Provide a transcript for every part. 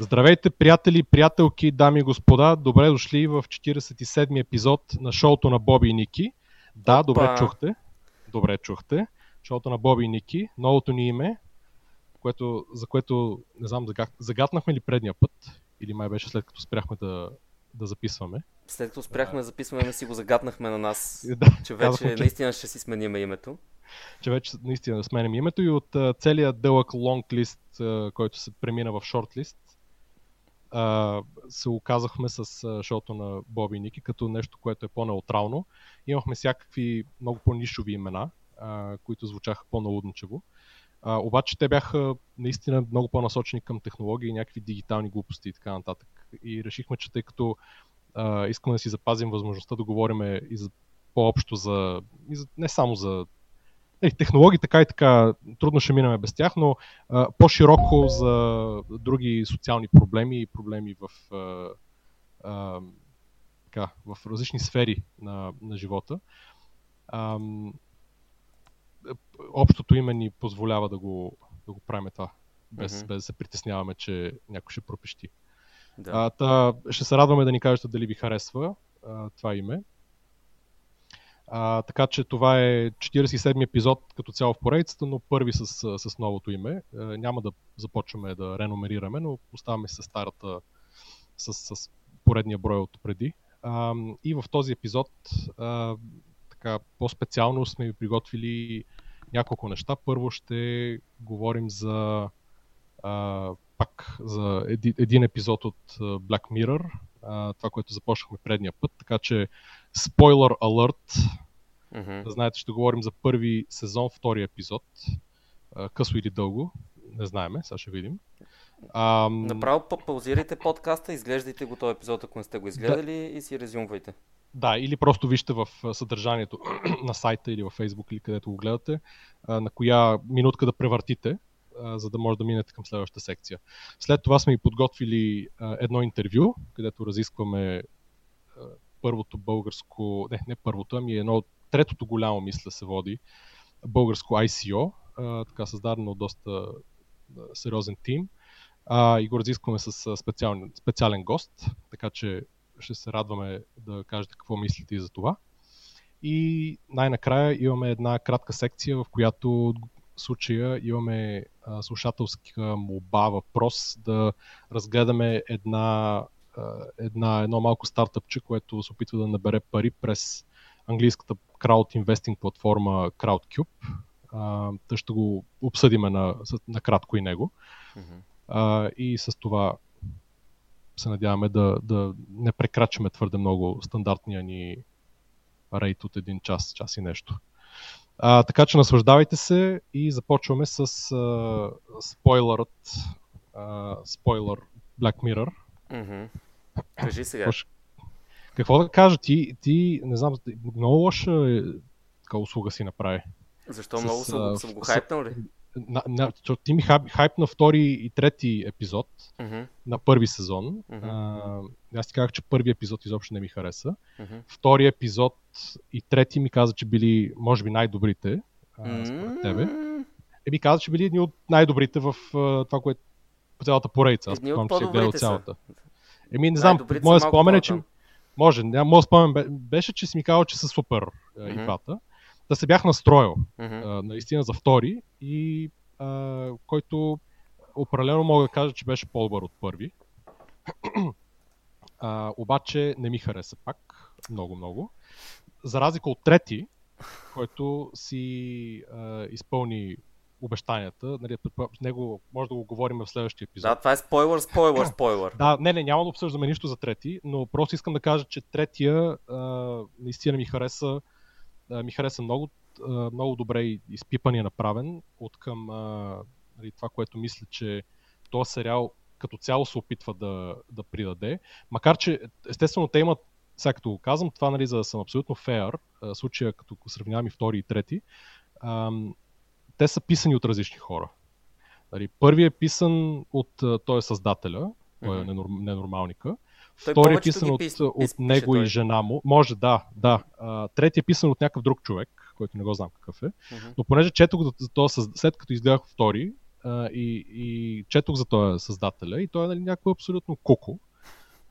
Здравейте, приятели, приятелки, дами и господа. Добре дошли в 47-ми епизод на шоуто на Боби и Ники. Да, Опа. добре чухте. Добре чухте. Шоуто на Боби и Ники. Новото ни име, което, за което, не знам, загатнахме ли предния път? Или май беше след като спряхме да, да записваме? След като спряхме да записваме, си го загатнахме на нас, Да, че вече казахме, че- наистина ще си сменим името. че вече наистина да сменим името и от целият дълъг лонг лист, а, който се премина в шорт лист, а, се оказахме с шоуто на Боби и Ники като нещо, което е по-неутрално. Имахме всякакви много по-нишови имена, а, които звучаха по-налудничево. А, обаче те бяха наистина много по-насочени към технологии, някакви дигитални глупости и така нататък. И решихме, че тъй като а, искаме да си запазим възможността да говорим и за по-общо за, и за не само за е, технологии така и така трудно ще минаме без тях, но а, по-широко за други социални проблеми и проблеми в, а, а, така, в различни сфери на, на живота. Ам, общото име ни позволява да го, да го правим това, без, Мгм. без да се притесняваме, че някой ще пропещи. Да. А, та, ще се радваме да ни кажете дали ви харесва а, това име. А, така че това е 47 епизод като цяло в поредицата, но първи с, с, новото име. А, няма да започваме да реномерираме, но оставаме с старата, с, с поредния брой от преди. А, и в този епизод а, така, по-специално сме ви приготвили няколко неща. Първо ще говорим за а, пак за еди, един епизод от Black Mirror, а, това, което започнахме предния път, така че спойлер алърт, да знаете, ще говорим за първи сезон, втори епизод, късо или дълго, не знаеме, сега ще видим. А, Направо па- паузирайте подкаста, изглеждайте го този епизод, ако не сте го изгледали и си резюмвайте. Да, или просто вижте в съдържанието на сайта или във Facebook или където го гледате, на коя минутка да превъртите, за да може да минете към следващата секция. След това сме и подготвили едно интервю, където разискваме първото българско, не, не първото, ами едно от третото голямо, мисля, се води българско ICO, а, така създадено доста сериозен тим. А, и го разискваме с специален, специален гост, така че ще се радваме да кажете какво мислите и за това. И най-накрая имаме една кратка секция, в която в случая имаме а, слушателска молба, въпрос да разгледаме една, една, едно малко стартъпче, което се опитва да набере пари през английската крауд инвестинг платформа CrowdCube. А, тъй ще го обсъдиме на, на кратко и него. А, и с това се надяваме да, да не прекрачваме твърде много стандартния ни рейт от един час, час и нещо. А, така че наслаждавайте се и започваме с а, спойлерът, а, спойлер Black Mirror. Мгм. Кажи сега. Какво, да кажа? Ти, ти не знам, много лоша е, така услуга си направи. Защо с, много съм, съм го хайпнал ли? На, на, ти ми хайп, на втори и трети епизод, Мгм. на първи сезон. Мгм. А, аз ти казах, че първи епизод изобщо не ми хареса. Мгм. Втори епизод и трети ми каза, че били, може би, най-добрите. А, според тебе. М, Е, ми каза, че били едни от най-добрите в а, това, което по цялата поредица. Аз предполагам, че си гледал са. цялата. Еми, не знам, моят спомен е, че... Може, моят спомен бе- беше, че си ми казал, че са супер а, и двата. Да се бях настроил а, наистина за втори и а, който определено мога да кажа, че беше по-добър от първи. а, обаче не ми хареса пак много-много. За разлика от трети, който си а, изпълни обещанията. Нали, него може да го говорим в следващия епизод. Да, това е спойлър, спойлър, спойлър. Да, не, не, няма да обсъждаме нищо за трети, но просто искам да кажа, че третия а, наистина ми хареса, а, ми хареса много, а, много добре изпипан и направен от към а, нали, това, което мисля, че този сериал като цяло се опитва да, да придаде. Макар, че естествено те имат, сега като го казвам, това нали, за да съм абсолютно феер, а, случая като сравнявам и втори и трети, ам, те са писани от различни хора. Нали, първият е писан от той е създателя, той е ненор, ненормалника. Той Втори е писан от, пис- от него и той. жена му. Може, да, да. А, третия е писан от някакъв друг човек, който не го знам какъв е. Мгм. Но понеже четох за съз- след като изгледах втори, и, и четох за този създателя и той е нали, някакво абсолютно куко,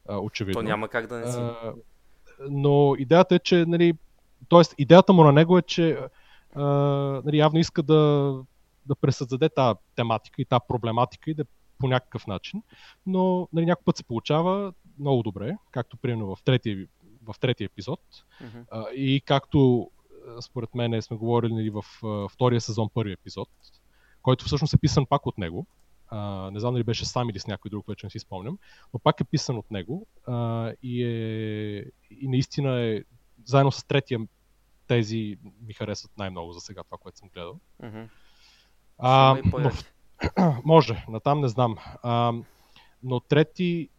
очевидно. То няма как да не си. Но идеята е, че, нали, т.е. идеята му на него е, че а, нали, явно иска да, да пресъздаде тази тематика и тази проблематика и да по някакъв начин, но нали, някой път се получава много добре, както примерно в третия, в третия епизод Мгм. а, и както според мен сме говорили нали, в а, втория сезон, първи епизод, който всъщност е писан пак от него. А, не знам дали беше сам или с някой друг, вече не си спомням, но пак е писан от него а, и, е, и наистина е, заедно с третия тези ми харесват най-много за сега това, което съм гледал. Мгм. А, но може, натам не знам. А, но трети,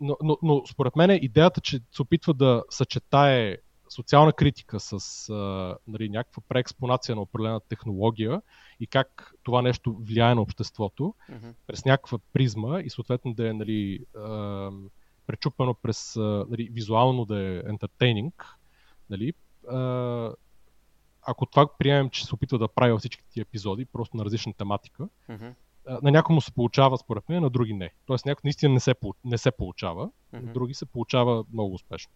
но, но, но според мен идеята, че се опитва да съчетае социална критика с а, нали, някаква преекспонация на определена технология и как това нещо влияе на обществото Мгм. през някаква призма и съответно да е нали, а, пречупено през а, нали, визуално да е entertaining, нали, ако това приемем, че се опитва да прави във всички тия епизоди, просто на различна тематика, а, на някому се получава, според мен, на други не. Тоест някой наистина не се, не се получава, Мгм. на други се получава много успешно.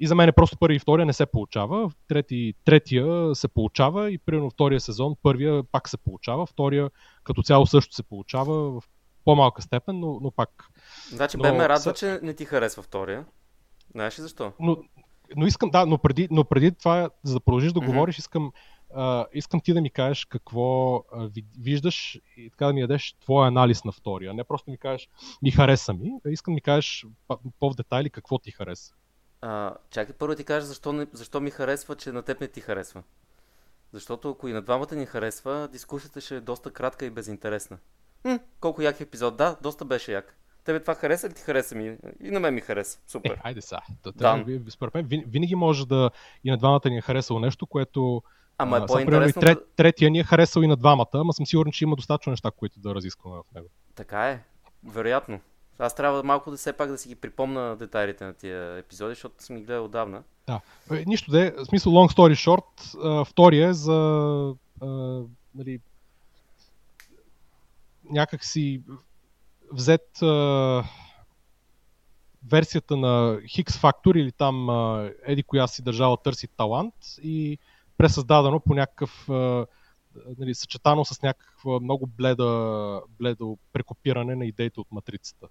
И за мен е просто първи и втория не се получава, трети, третия се получава и примерно втория сезон, първия пак се получава, втория като цяло също се получава в по-малка степен, но, но пак. Значи, Но бе ме радва, че не ти харесва втория. Знаеш ли защо? Но, но искам, да, но преди, но преди това, за да продължиш да Мгм. говориш, искам, а, искам ти да ми кажеш какво а, ви- виждаш и така да ми дадеш твоя анализ на втория. Не просто ми кажеш, ми хареса ми, а искам да ми кажеш по-в детайли какво ти хареса. А, чакай първо ти кажа защо, не, защо ми харесва, че на теб не ти харесва. Защото ако и на двамата ни харесва, дискусията ще е доста кратка и безинтересна. Хм, колко як епизод. Да, доста беше як. Тебе това хареса ли ти хареса ми? И на мен ми хареса. Е, Супер. айде сега. Да, Да. Според мен вин- винаги може да и на двамата ни е харесало нещо, което... Ама а, е по-интересно. трет, Третия ни е харесал и на двамата, ама съм сигурен, че има достатъчно неща, които да разискваме в него. Така е. Вероятно. Аз трябва малко да все пак да си ги припомна детайлите на тия епизоди, защото съм ги гледал отдавна. Да. Е, нищо да е. В смисъл, long story short, втория е за а, нали, някак си взет а, версията на Higgs Factor или там а, еди коя си държава търси талант и пресъздадено по някакъв а, нали, съчетано с някаква много бледа, бледо прекопиране на идеите от матрицата.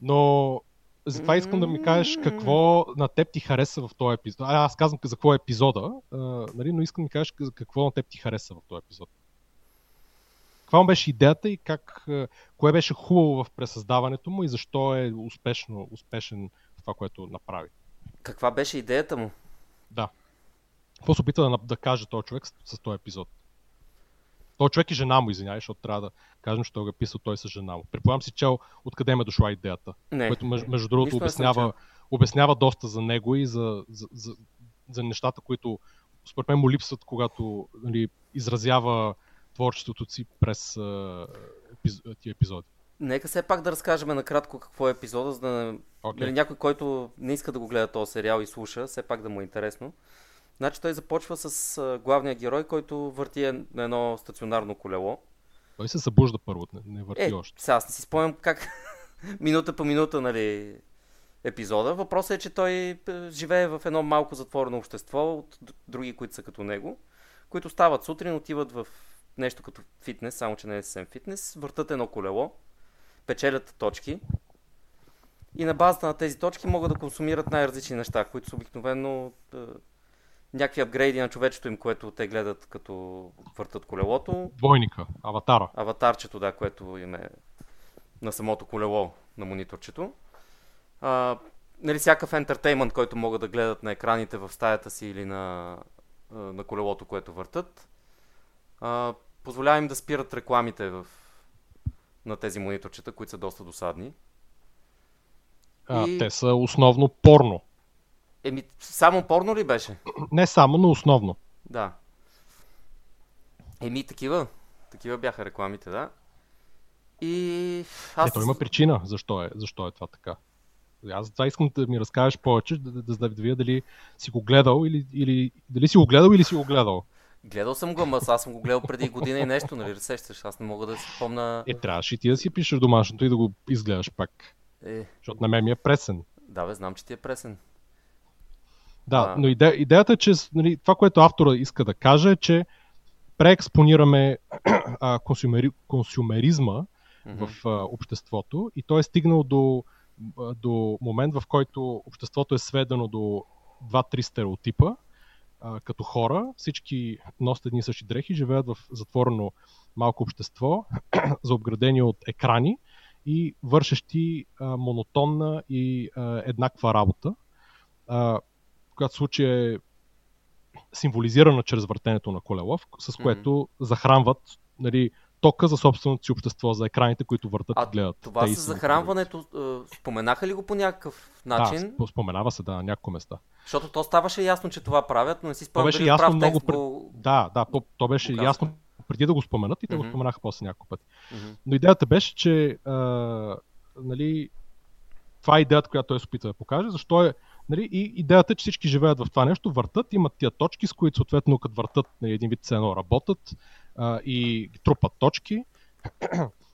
Но затова искам да ми кажеш какво на теб ти хареса в този епизод. А, аз казвам за какво е епизода, а, нали, но искам да ми кажеш какво на теб ти хареса в този епизод. Каква му беше идеята и как, а, кое беше хубаво в пресъздаването му и защо е успешно, успешен в това, което направи. Каква беше идеята му? Да. Какво се опита да, да каже този човек с, с този епизод? Той човек и жена му, извинявай, защото трябва да кажем, че той го е писал той с жена му. Предполагам си чел откъде им е дошла идеята, Не. което между, между другото обяснява, обяснява доста за него и за, за, за, за нещата, които според мен му липсват, когато нали, изразява творчеството си през а, епиз, тия епизоди. Нека все пак да разкажем накратко какво е епизода, за да не... Okay. Нали, някой, който не иска да го гледа този сериал и слуша, все пак да му е интересно. Значи той започва с главния герой, който върти е- на едно стационарно колело. Той се събужда първо, не, не върти Е, още. сега аз не си спомням как минута по минута, нали, епизода. Въпросът е, че той е, живее в едно малко затворено общество от други, които са като него, които стават сутрин, отиват в нещо като фитнес, само че не е съвсем фитнес, въртат едно колело, печелят точки и на базата на тези точки могат да консумират най-различни неща, които са обикновено е, някакви апгрейди на човечето им, което те гледат като въртат колелото, Двойника, аватара. аватарчето, да, което им е на самото колело на мониторчето. А, нали, всякакъв ентертеймент, който могат да гледат на екраните в стаята си или на, а, на колелото, което въртат. А, позволява им да спират рекламите в, на тези мониторчета, които са доста досадни. А, И- Те са основно порно. Еми, само порно ли беше? Не само, но основно. Да. Еми, такива. Такива бяха рекламите, да. И аз... Ето има причина защо е, защо е това така. Аз това искам да ми разкажеш повече, да, да, да, да видя дали си го гледал или, или дали си го гледал или си го гледал. Гледал съм го, ама аз съм го гледал преди година и нещо, нали? Сещаш, аз не мога да си спомна. Е, трябваше и ти да си пишеш домашното и да го изгледаш пак. Е, Защото на мен ми е пресен. да, бе, знам, че ти е пресен. Да, А. но иде, идеята е, че нали, това, което автора иска да каже е, че преекспонираме а, консюмери, консюмеризма Мгм. в а, обществото и той е стигнал до, а, до момент, в който обществото е сведено до 2-3 стереотипа, а, като хора, всички носят едни и същи дрехи, живеят в затворено малко общество, заобградени от екрани и вършещи а, монотонна и а, еднаква работа, а, която в случая е символизирана чрез въртенето на колело, с което захранват нали, тока за собственото си общество, за екраните, които въртат А и гледат. това с захранването, споменаха ли го по някакъв начин? Да, сп- споменава се, да, на няколко места. Защото то ставаше ясно, че това правят, но не си спомням дали ясно прав много текст го... Да, да, то, то беше Го казаха. ясно преди да го споменат и те го Мгм. споменаха после няколко пъти. Мгм. Но идеята беше, че а, нали, това е идеята, която той се опита да покаже, защо е Нали, и идеята е, че всички живеят в това нещо, въртат, имат тия точки, с които съответно като въртат нали, един вид едно работят а, и трупат точки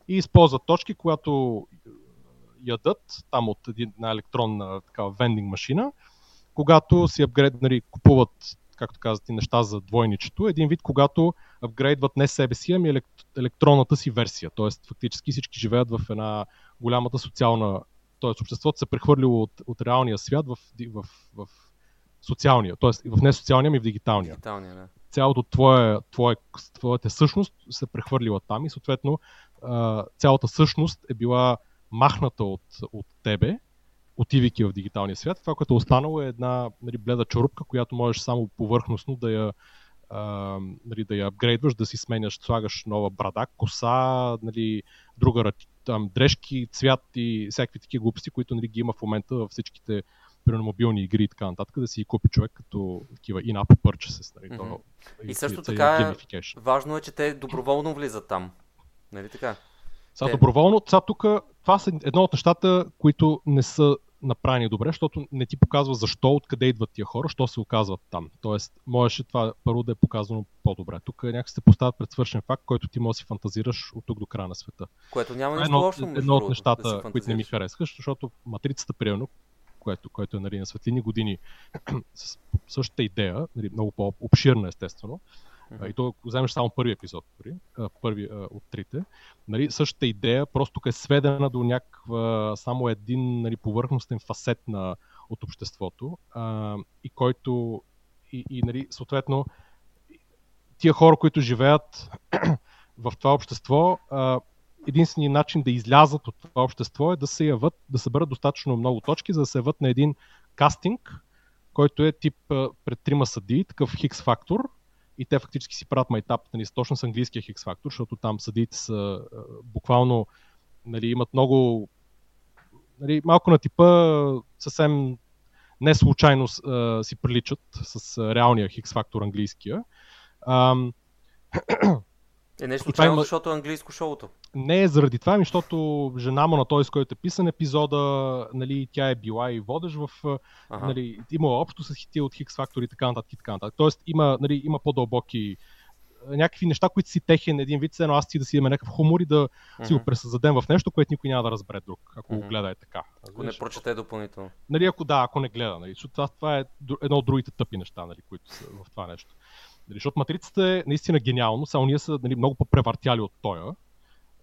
и използват точки, когато ядат там от една електронна такава вендинг машина, когато си апгрейд, нали, купуват както казват и неща за двойничето, един вид, когато апгрейдват не себе си, ами елект, електронната си версия. Тоест, фактически всички живеят в една голямата социална т.е. обществото се е прехвърлило от, от реалния свят в, в, в социалния, т.е. в не социалния, ми в дигиталния. Дигиталния, да. Цялото твое, твое, твоята същност се е прехвърлила там и съответно цялата същност е била махната от, от тебе, отивайки в дигиталния свят. Това, което е останало е една нали, бледа чорупка, която можеш само повърхностно да я Uh, нали, да я апгрейдваш, да си сменяш, слагаш нова брада, коса, нали, друга там, дрежки, цвят и всякакви такива глупости, които нали, ги има в момента във всичките примерно, мобилни игри и така нататък, да си купи човек като такива in-app purchases. Нали, Мгм. то, И също така е-. Важно е, че те доброволно влизат там. Нали така? Сега Те- доброволно, сега тук това са едно от нещата, които не са направени добре, защото не ти показва защо, откъде идват тия хора, що се оказват там. Тоест, можеше това първо да е показано по-добре. Тук някакси се поставят пред свършен факт, който ти можеш да си фантазираш от тук до края на света. Което няма нищо едно, едно от нещата, да които не ми харесаха, защото матрицата, примерно, което, което е нали, на светлини години с същата идея, нали, много по-обширна естествено, А, и то ако вземеш само първи епизод, дори, първи от трите, нали, същата идея, просто тук е сведена до някаква, само един нали, повърхностен фасет на, от обществото, а, и който, и, и нали, съответно, тия хора, които живеят в това общество, а, единственият начин да излязат от това общество е да се яват, да съберат достатъчно много точки, за да се яват на един кастинг, който е тип пред трима съдии, такъв хикс фактор, и те фактически си правят майтап нали, точно с английския хикс фактор, защото там съдиите са буквално нали, имат много нали, малко на типа съвсем не случайно си приличат с реалния хикс фактор английския. Е нещо случайно, има- защото е английско шоуто. не е заради това, ами защото жена му на този, с който е писан епизода, нали, тя е била и водещ в... Ага. Нали, има общо с хити от Хикс Factor и така нататък и така нататък. Тоест има, нали, има по-дълбоки някакви неща, които си техен един вид, едно аз ти да си имаме някакъв хумор и да си го пресъздадем в нещо, което никой няма да разбере друг, ако Мгм. го гледа е така. Ако не прочете допълнително. Нали, ако да, ако не гледа. Нали, защото това, това е едно от другите тъпи неща, нали, които са в това нещо. Нали, защото матрицата е наистина гениално, само ние са нали, много по-превъртяли от тоя,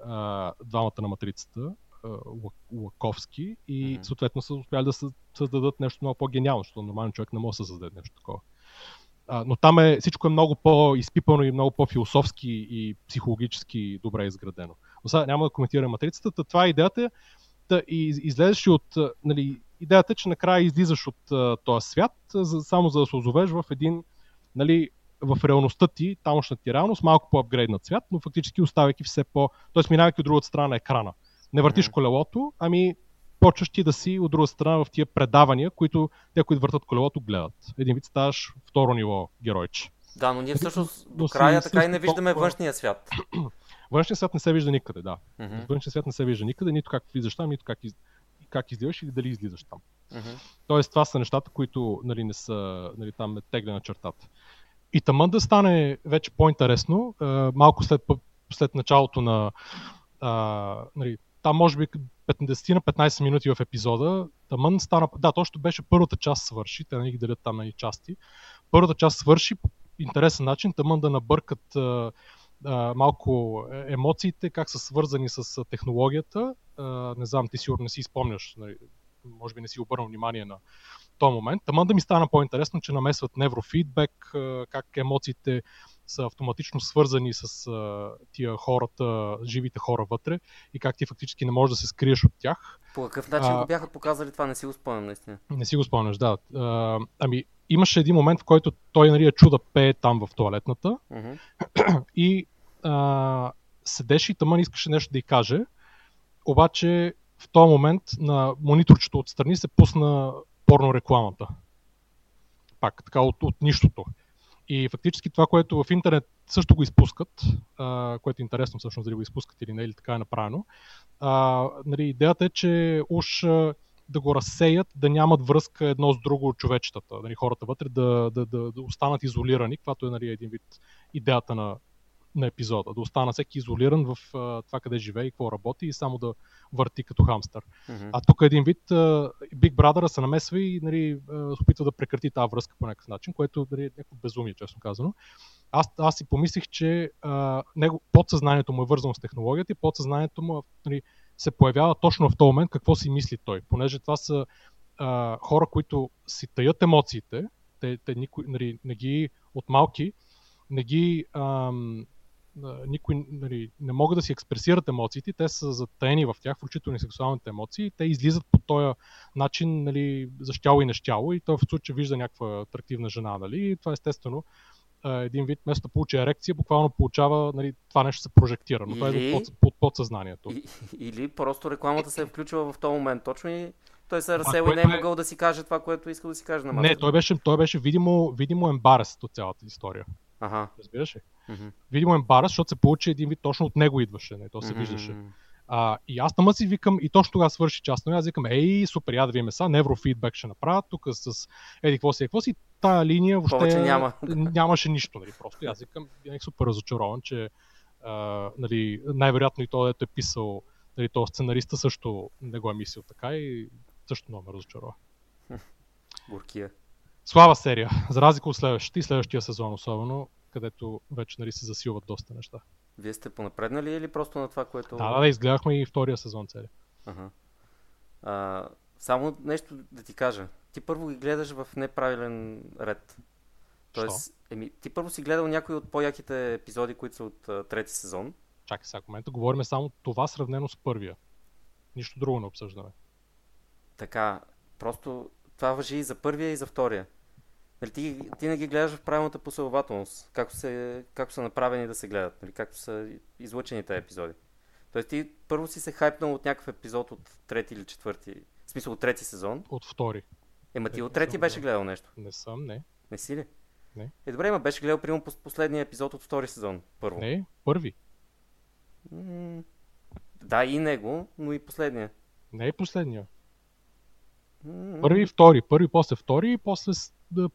а, двамата на матрицата, а, Лак- Лаковски, и Мгм. съответно са успяли да съ- създадат нещо много по-гениално, защото нормален човек не може да създаде нещо такова. А, но там е, всичко е много по-изпипано и много по-философски и психологически добре изградено. Но сега няма да коментирам матрицата, та това е идеята. Та, и из- излезеш от, нали, идеята е, че накрая излизаш от а, този свят, за, само за да се озовеш в един, нали, в реалността ти, тамошната ти реалност, малко по-апгрейднат свят, но фактически оставяйки все по... Тоест минавайки от другата страна на екрана. Не въртиш колелото, ами почваш ти да си от друга страна в тия предавания, които те, които въртат колелото, гледат. Един вид ставаш второ ниво геройче. Да, но ние всъщност но до края така и не виждаме толкова- външния свят. Външният свят не се вижда никъде, да. Мгм. Външният свят не се вижда никъде, нито как влизаш там, нито как, из... как излизаш или дали излизаш там. Мгм. Тоест, това са нещата, които нали, не са, нали, там е теглена чертата. И тъмън да стане вече по-интересно, а, малко след, след началото на а, нали, там може би 15 на 15 минути в епизода, тъмън стана, да, точно беше първата част свърши, те не ги делят там на части, първата част свърши по интересен начин, тъмън да набъркат а, а, малко емоциите, как са свързани с технологията. А, не знам, ти сигурно не си спомняш, нали, може би не си обърнал внимание на този момент. Таман да ми стана по-интересно, че намесват неврофидбек, как емоциите са автоматично свързани с тия хората, живите хора вътре и как ти фактически не можеш да се скриеш от тях. По какъв начин а, го бяха показали това? Не си го спомням наистина. Не си го спомняш, да. А, ами, имаше един момент, в който той нали, чуда пее там в туалетната uh-huh. и а, седеше и тъмън искаше нещо да й каже, обаче в този момент на мониторчето отстрани се пусна порно рекламата. Пак, така от, от нищото. И фактически това, което в интернет също го изпускат, а, което е интересно всъщност дали го изпускат или не, или така е направено, а, нали, идеята е, че уж да го разсеят, да нямат връзка едно с друго човечетата, нали, хората вътре да, да, да, да останат изолирани, каквато е нали, един вид идеята на, на епизода. Да остана всеки изолиран в а, това къде живее и какво работи и само да върти като хамстър. Mm-hmm. А тук един вид а, Big Brother се намесва и нали, се опитва да прекрати тази връзка по някакъв начин, което нали, е някакво безумие, честно казано. Аз, аз си помислих, че а, него, подсъзнанието му е вързано с технологията и подсъзнанието му нали, се появява точно в този момент какво си мисли той. Понеже това са а, хора, които си таят емоциите, те, те никой, нали, не ги от малки, не ги ам, никой нали, не могат да си експресират емоциите, те са затаени в тях, включително и сексуалните емоции, те излизат по този начин, нали, за щяло и нещяло, и той в случай вижда някаква атрактивна жена, нали, и това естествено един вид, вместо да получи ерекция, буквално получава, нали, това нещо се прожектира, но това е под, под, подсъзнанието. Или просто рекламата се е включила в този момент точно и той се е разсел и не е могъл да си каже това, което иска да си каже на Не, той беше, той беше видимо, видимо ембарес от цялата история. Ага. Разбираш ли? Mm-hmm. Видимо ембарас, защото се получи един вид точно от него идваше, не, то се mm-hmm. виждаше. А, и аз тъма си викам, и точно тогава свърши част, но аз викам, ей, супер, я да видим са, неврофидбек ще направят, тук с еди какво си, какво си, тая линия въобще Повече няма. нямаше нищо, нали, просто. И аз викам, бях супер разочарован, че а, нали, най-вероятно и той, дето е писал, нали, то сценариста също не го е мислил така и също много ме разочарова. Буркия. Слава серия, за разлика от следващия и следващия сезон особено, където вече нали, се засилват доста неща. Вие сте понапреднали или просто на това, което... Да, да, да изгледахме и втория сезон цели. Ага. А, само нещо да ти кажа. Ти първо ги гледаш в неправилен ред. Тоест, еми, ти първо си гледал някои от по-яките епизоди, които са от а, трети сезон. Чакай сега, в момента говорим само това сравнено с първия. Нищо друго не обсъждаме. Така, просто това въжи и за първия и за втория. Нали, ти, ти не ги гледаш в правилната последователност, както, се, както са направени да се гледат, нали, както са излъчени тези епизоди. Тоест ти първо си се хайпнал от някакъв епизод от трети или четвърти, в смисъл от трети сезон. От втори. Ема ти от трети беше гледал нещо? Не съм, не. Не си ли? Не. Е, добре, ма беше гледал примерно последния епизод от втори сезон, първо. Не, първи. М- да, и него, но и последния. Не е последния. Първи и втори. Първи, после втори и после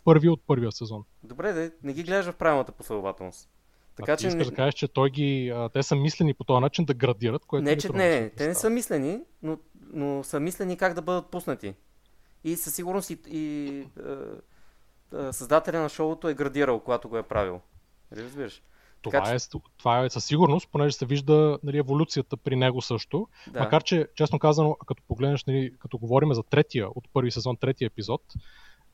първи от първия сезон. Добре, де, не ги гледаш в правилната последователност. Така, а че... искаш да кажеш, че той ги, а, те са мислени по този начин да градират, което не, че не, не, те не са мислени, но, но са мислени как да бъдат пуснати. И със сигурност и, и е, е, създателя на шоуто е градирал, когато го е правил. Нали разбираш? Това, така, е, това е със сигурност, понеже се вижда нали, еволюцията при него също. Да. Макар, че, честно казано, като погледнеш, нали, като говорим за третия от първи сезон, третия епизод,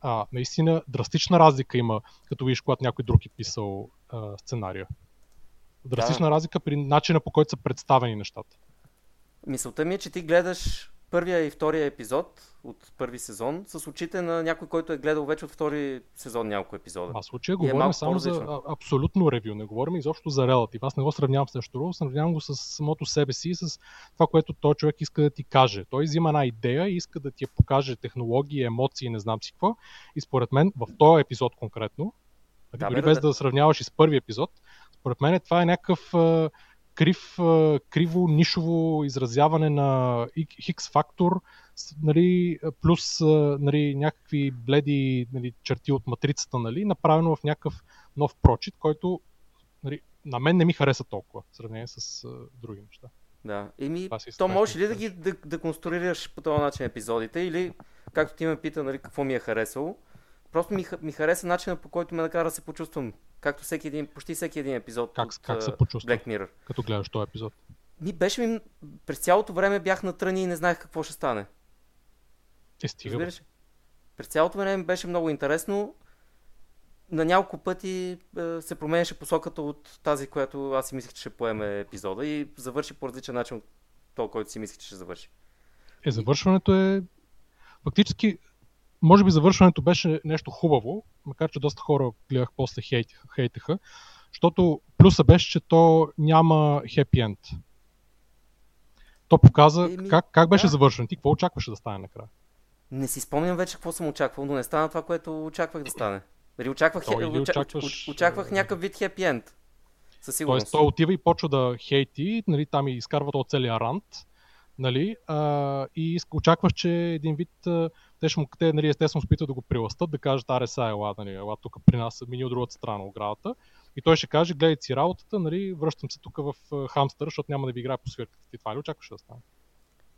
а, наистина драстична разлика има, като видиш, когато някой друг е писал а, сценария. Драстична да. разлика при начина по който са представени нещата. Мисълта ми е, че ти гледаш първия и втория епизод от първи сезон с очите на някой, който е гледал вече от втори сезон няколко епизода. А случая е говорим е само за абсолютно ревю, не говорим изобщо за релатив. Аз не го сравнявам с нещо друго, сравнявам го с самото себе си, с това, което той човек иска да ти каже. Той взима една идея и иска да ти я покаже технологии, емоции, не знам си какво. И според мен в този епизод конкретно, да, дори без да, да сравняваш и с първи епизод, според мен това е някакъв крив, криво, нишово изразяване на хикс фактор, нали, плюс нали, някакви бледи нали, черти от матрицата, нали, направено в някакъв нов прочит, който нали, на мен не ми хареса толкова, в сравнение с а, други неща. Да. Еми, то можеш ли да ги да, да конструираш по този начин епизодите или, както ти ме пита, нали, какво ми е харесало, просто ми, ми хареса начина по който ме накара да се почувствам, както всеки един, почти всеки един епизод как, от как се почувства, Black Mirror. Като гледаш този епизод. Ми беше ми, през цялото време бях на тръни и не знаех какво ще стане. Е, стига. През цялото време беше много интересно на няколко пъти е, се променяше посоката от тази, която аз си мислех, че ще поеме епизода и завърши по различен начин от то, който си мислех, че ще завърши. Е, завършването е... Фактически, може би завършването беше нещо хубаво, макар че доста хора гледах после хейтиха, хейтиха защото плюса беше, че то няма хепи енд. То показа Еми, как, как беше да. завършен. Ти какво очакваше да стане накрая? Не си спомням вече какво съм очаквал, но не стана това, което очаквах да стане. Дали очаквах, То, очакваш... очаквах някакъв вид хепи енд. Със сигурност. Тоест той отива и почва да хейти, нали, там и изкарва от целия рант, нали, а, и очакваш, че един вид, те, ще му, те нали, естествено спитат да го приластат, да кажат, аре са, ела, нали, ела тук при нас, мини от другата страна оградата. И той ще каже, гледай си работата, нали, връщам се тук в хамстър, защото няма да ви играя по свирката. Ти това ли очакваш да стане?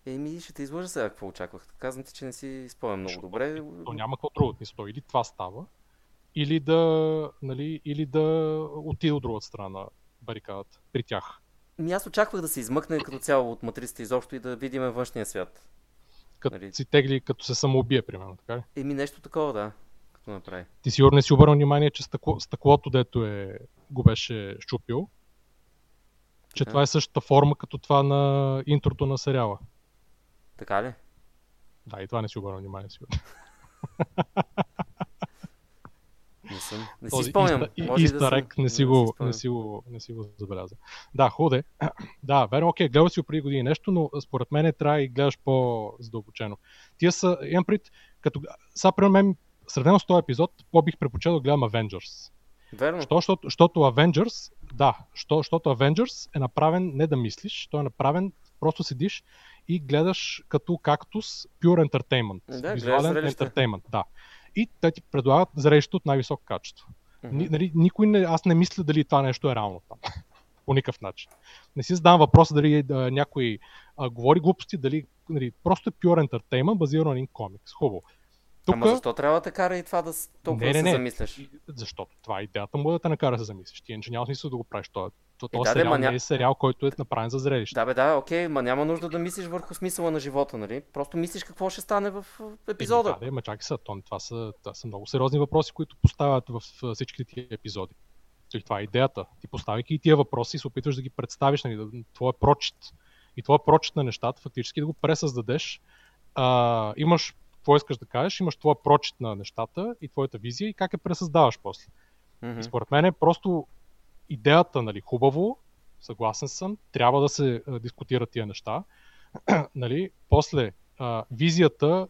Еми, ще те излъжа сега какво очаквах. Казвам ти, че не си спомням много добре. То няма какво друго. Мисля, или това става, или да, нали, или да отиде от другата страна на барикадата при тях. Ми аз очаквах да се измъкне като цяло от матрицата изобщо и да видим външния свят. Като нали? си тегли, като се самоубие, примерно, така ли? Еми нещо такова, да. Като направи. Ти сигурно не си обърнал внимание, че стъкло, стъклото, дето е, го беше щупил, че това е същата форма, като това на интрото на сериала. Така ли? Да, и това не си обърнал внимание, сигурно. Не съм. Не си спомням. Истарек да съм... не, си го, не, си го, не си го забеляза. Да, худе. да, верно, окей, гледал си преди години нещо, но според мен трябва и гледаш по-задълбочено. Тия са, имам пред, като, сега при мен, сравнено с този епизод, по-бих предпочел да гледам Avengers. Верно. Що, защото, защото Avengers, да, що, защото Avengers е направен не да мислиш, той е направен, просто седиш и гледаш като кактус pure entertainment. Да, визуален entertainment, да и те ти предлагат зрелище от най-високо качество. Mm-hmm. Нали, никой не, аз не мисля дали това нещо е реално там. По никакъв начин. Не си задавам въпроса дали да, някой а, говори глупости, дали нали, просто е pure entertainment, базирано на един комикс. Хубаво. Тука... Ама защо трябва да кара и това да толкова не, не, не. се замисляш? Защото това е идеята му да те накара да се замислиш. Ти иначе няма смисъл да го правиш. Това, то, е, да, сериал ня... не е сериал, който е направен за зрелище. Да, бе, да, окей, ма няма нужда да мислиш върху смисъла на живота, нали? Просто мислиш какво ще стане в епизода. Е, да, ма чакай са, то, това, са, това са много сериозни въпроси, които поставят в всички тия епизоди. И това е идеята. Ти поставяйки и тия въпроси, се опитваш да ги представиш, нали, да, твоя прочит. И твоя прочит на нещата, фактически да го пресъздадеш. А, имаш какво искаш да кажеш, имаш твоя прочит на нещата и твоята визия и как я пресъздаваш после. Mm-hmm. И според мен е просто идеята, нали, хубаво, съгласен съм, трябва да се а, дискутират тия неща. нали, после а, визията,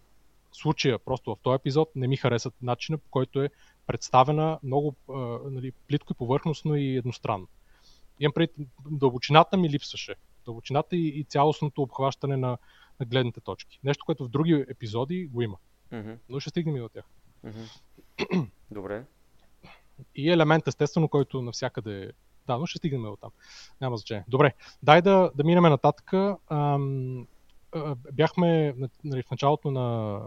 случая просто в този епизод не ми харесат начина по който е представена много а, нали, плитко и повърхностно и едностранно. Имам пред дълбочината ми липсваше. Дълбочината и, и цялостното обхващане на, на гледните точки. Нещо, което в други епизоди го има. Mm-hmm. Но ще стигнем и до тях. Mm-hmm. Добре. И елемент, естествено, който навсякъде. Да, но ще стигнем до там. Няма значение. Добре, дай да, да минем нататък. Ам, бяхме нали, в началото на,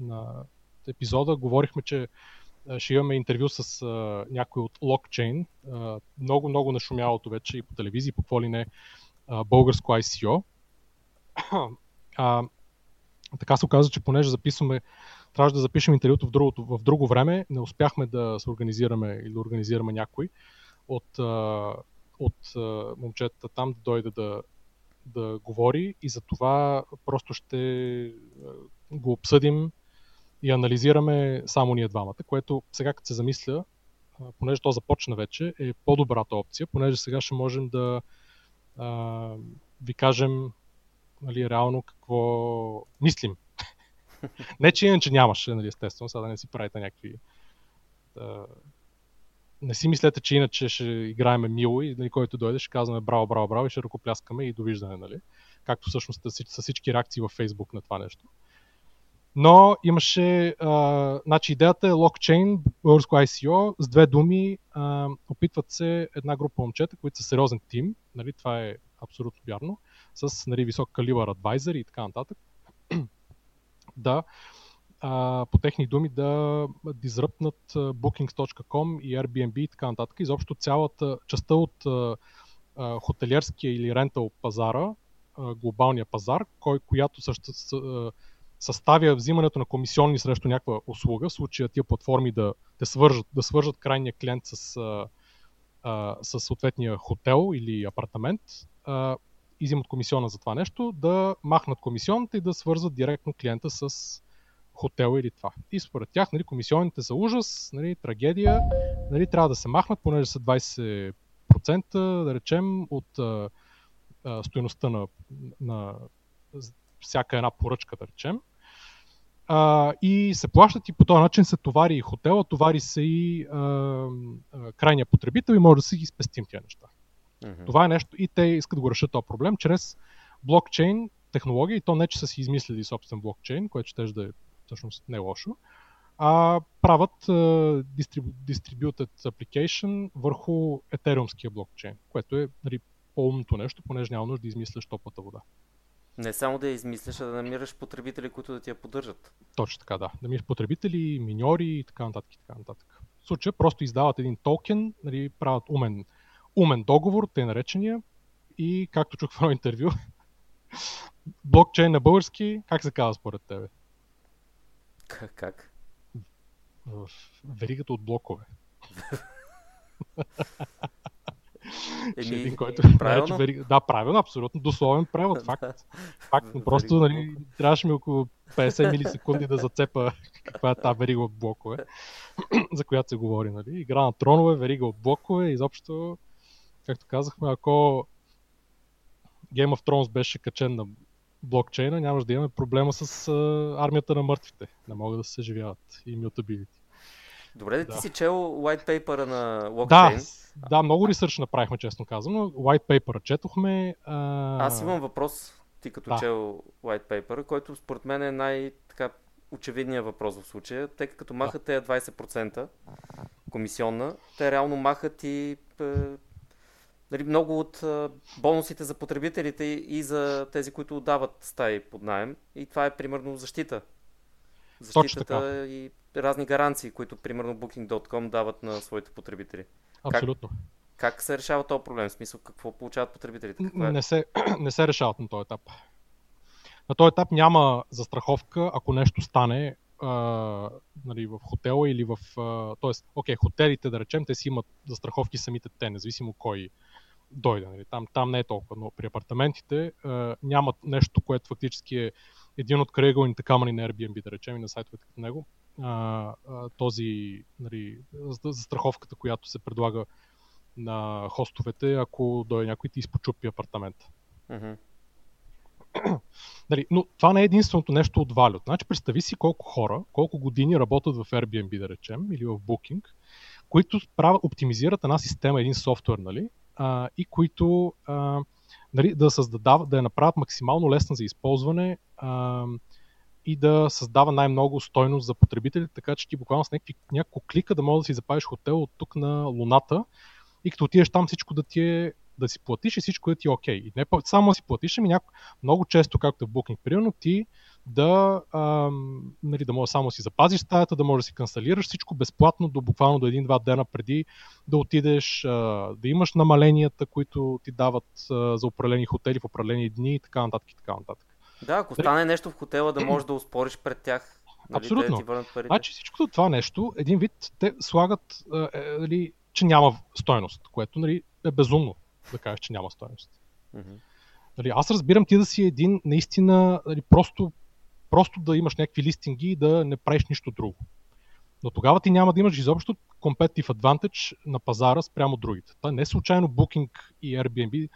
на епизода, говорихме, че ще имаме интервю с а, някой от Blockchain. А, много, много нашумялото вече и по телевизии, по какво ли не, а, българско ICO. А, така се оказа, че понеже записваме, трябваше да запишем интервюто в, другото, в друго време, не успяхме да се организираме или да организираме някой от, от момчетата там да дойде да, да говори и за това просто ще го обсъдим и анализираме само ние двамата, което сега като се замисля, понеже то започна вече, е по-добрата опция, понеже сега ще можем да а, ви кажем нали, реално какво мислим. Не, че иначе нямаше, нали, естествено, сега да не си правите някакви да, не си мислете, че иначе ще играеме мило и нали, който дойде ще казваме браво, браво, браво и ще ръкопляскаме и довиждане, нали? Както всъщност са всички реакции във Facebook на това нещо. Но имаше, а, значи идеята е локчейн, българско ICO, с две думи, а, опитват се една група момчета, които са сериозен тим, нали, това е абсолютно вярно, с нали, висок калибър адвайзери и така нататък, да а, по техни думи да дизръпнат bookings.com и Airbnb и така нататък. Изобщо цялата частта от а, а, хотелиерския или рентал пазара, а, глобалния пазар, кой, която също, с, съставя взимането на комисионни срещу някаква услуга, в случая тия платформи да, да, свържат, да свържат крайния клиент с, а, а, с съответния хотел или апартамент, а, изимат комисиона за това нещо, да махнат комисионната и да свързват директно клиента с хотела или това. И според тях нали, комисионните са ужас, нали, трагедия, нали, трябва да се махнат, понеже са 20% да речем от а, а, стоеността на, на всяка една поръчка, да речем. А, и се плащат и по този начин се товари и хотела, товари се и а, а, крайния потребител и може да си ги спестим тия неща. Mm-hmm. Това е нещо и те искат да го решат този проблем чрез блокчейн технология и то не, че са си измислили собствен блокчейн, което ще да е всъщност не лошо, а правят uh, distributed application върху етериумския блокчейн, което е нали, по-умното нещо, понеже няма нужда да измисляш топлата вода. Не само да я измисляш, а да намираш потребители, които да ти я поддържат. Точно така, да. Да намираш потребители, миньори и така нататък. И така нататък. В случая просто издават един токен, нали, правят умен, умен договор, те наречения, и както чух в едно интервю, блокчейн на български, как се казва според тебе? Как? В веригата от блокове. Еми, един, който правилно? Верига... Да, правилно, абсолютно. Дословен превод. Факт. Факт. Просто нали, трябваше ми около 50 милисекунди да зацепа каква е тази верига от блокове, за която се говори. Нали. Игра на тронове, верига от блокове. Изобщо, както казахме, ако Game of Thrones беше качен на блокчейна, нямаш да имаме проблема с а, армията на мъртвите. Не могат да се съживяват и mutability. Добре, да ти си чел white paper на блокчейн. Да, да, много ресърч направихме, честно казано. White paper четохме. А... Аз имам въпрос, ти като да. чел white paper, който според мен е най- така очевидният въпрос в случая. Те като махат да. тези 20% комисионна, те реално махат и нали, много от бонусите за потребителите и за тези, които отдават стаи под найем. И това е примерно защита. Защитата и разни гаранции, които примерно Booking.com дават на своите потребители. Абсолютно. Как, как се решава този проблем? В смисъл, какво получават потребителите? Какво е? не, се, не се решават на този етап. На този етап няма застраховка, ако нещо стане а, нали, в хотела или в... А, тоест, окей, хотелите, да речем, те си имат застраховки самите те, независимо кой дойде. Нали. Там, там не е толкова, но при апартаментите а, нямат нещо, което фактически е един от крайъгълните камъни на Airbnb, да речем, и на сайтовете като него. А, а, този, нали, застраховката, която се предлага на хостовете, ако дойде някой ти изпочупи апартамента. Mm-hmm. Нали, но това не е единственото нещо от Value. Значи представи си колко хора, колко години работят в Airbnb, да речем, или в Booking, които правят, оптимизират една система, един софтуер, нали, а, и които а, нали, да, създадав, да я направят максимално лесна за използване а, и да създава най-много стойност за потребителите, така че ти буквално с някакви, няколко клика да можеш да си запазиш хотел от тук на Луната. И като отидеш там всичко да ти е да си платиш и всичко да ти е окей. Okay. И не само да си платиш, ами няко... много често, както в Booking, примерно, ти да, а, нали, да можеш само да си запазиш стаята, да можеш да си канцелираш всичко безплатно до буквално до един-два дена преди да отидеш, а, да имаш намаленията, които ти дават а, за определени хотели в определени дни и така нататък и така нататък. Да, ако стане нещо в хотела, да можеш да успориш пред тях. Нали, Абсолютно. Ти значи всичкото това нещо, един вид, те слагат, е, нали, че няма стойност, което нали, е безумно да кажеш, че няма стоеност. Mm-hmm. Нали, аз разбирам ти да си един наистина нали, просто, просто да имаш някакви листинги и да не правиш нищо друго. Но тогава ти няма да имаш изобщо competitive advantage на пазара спрямо другите. Та не случайно Booking и Airbnb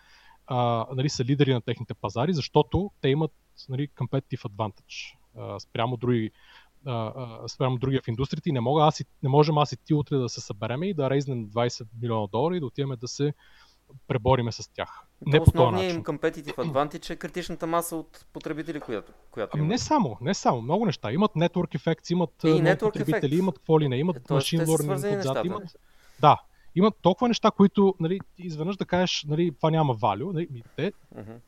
а, нали, са лидери на техните пазари, защото те имат нали, competitive advantage а, спрямо други спрямо другия в индустрията и не, мога, аз и, не можем аз и ти утре да се събереме и да рейзнем 20 милиона долара и да отиваме да се пребориме с тях. Не по основният им competitive advantage е критичната маса от потребители, която, която ами не само, не само, много неща. Имат network effects, имат и много потребители, effect. имат какво ли не, имат е, machine learning отзад, имат... Да, имат толкова неща, които нали, изведнъж да кажеш, нали, това няма value. Нали, те, uh-huh.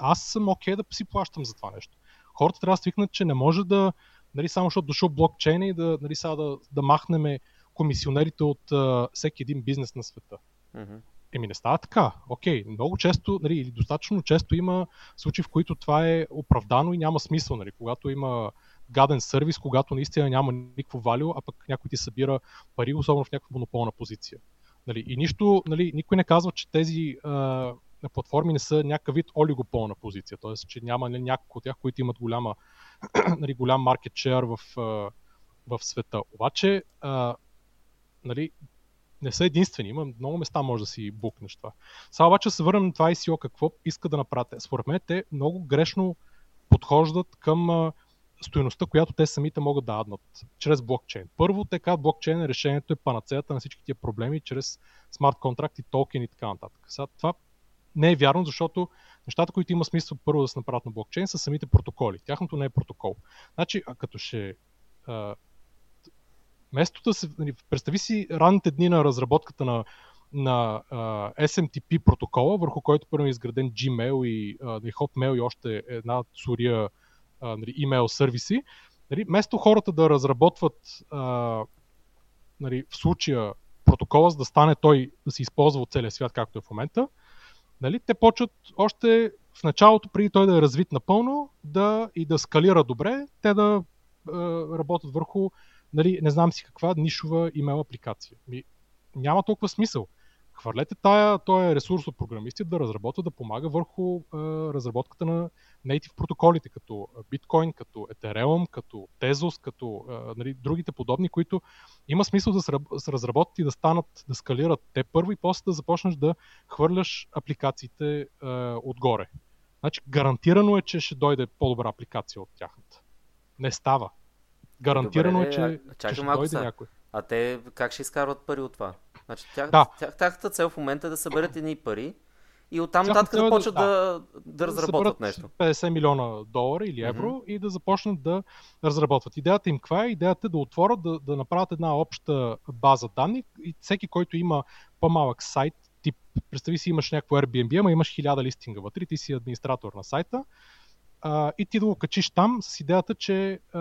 Аз съм окей okay да си плащам за това нещо. Хората трябва да свикнат, че не може да, нали, само защото дошъл блокчейн и да, нали, сега да, да махнеме комисионерите от uh, всеки един бизнес на света. Uh-huh. Еми не става така. Окей, много често, нали, или достатъчно често има случаи, в които това е оправдано и няма смисъл. Нали, когато има гаден сервис, когато наистина няма никакво валю, а пък някой ти събира пари, особено в някаква монополна позиция. Нали, и нищо, нали, никой не казва, че тези а, платформи не са някакъв вид олигополна позиция, т.е. че няма нали, няколко от тях, които имат голяма, нали, голям маркет share в, в света. Обаче, а, нали, не са единствени. Има много места може да си букнеш това. Сега обаче се върнем на това ICO какво иска да направят. Според мен те много грешно подхождат към стоеността, която те самите могат да аднат чрез блокчейн. Първо, казват, блокчейн е решението е панацеята на всички тия проблеми чрез смарт контракт и токен и така нататък. Сега, това не е вярно, защото нещата, които има смисъл първо да се направят на блокчейн, са самите протоколи. Тяхното не е протокол. Значи, а като ще Вместо да се... Нали, представи си ранните дни на разработката на, на uh, SMTP протокола, върху който първо е изграден Gmail и, uh, Hotmail и още една сурия uh, нали, имейл сервиси. Нали, вместо хората да разработват uh, нали, в случая протокола, за да стане той да се използва от целия свят, както е в момента, нали, те почват още в началото, преди той да е развит напълно, да и да скалира добре, те да е, работят върху нали, не знам си каква нишова имейл апликация. Ми, няма толкова смисъл. Хвърлете тая, този ресурс от програмисти да разработва, да помага върху е, разработката на native протоколите, като Bitcoin, като Ethereum, като Tezos, като е, нали, другите подобни, които има смисъл да се разработят и да станат, да скалират те първо и после да започнеш да хвърляш апликациите е, отгоре. Значи гарантирано е, че ще дойде по-добра апликация от тяхната. Не става. Гарантирано е, че, а, че ще дойде са. някой. А те как ще изкарват пари от това? Значи, тях, да. тях, тяхната цел в момента е да съберат едни пари и оттам нататък да почват да, да, да разработват да нещо. 50 милиона долара или евро mm-hmm. и да започнат да разработват. Идеята им каква е? Идеята е да отворят, да, да направят една обща база данни и всеки, който има по-малък сайт, тип, представи си имаш някакво Airbnb, ама имаш хиляда листинга вътре, ти си администратор на сайта, а, и ти да го качиш там с идеята, че а,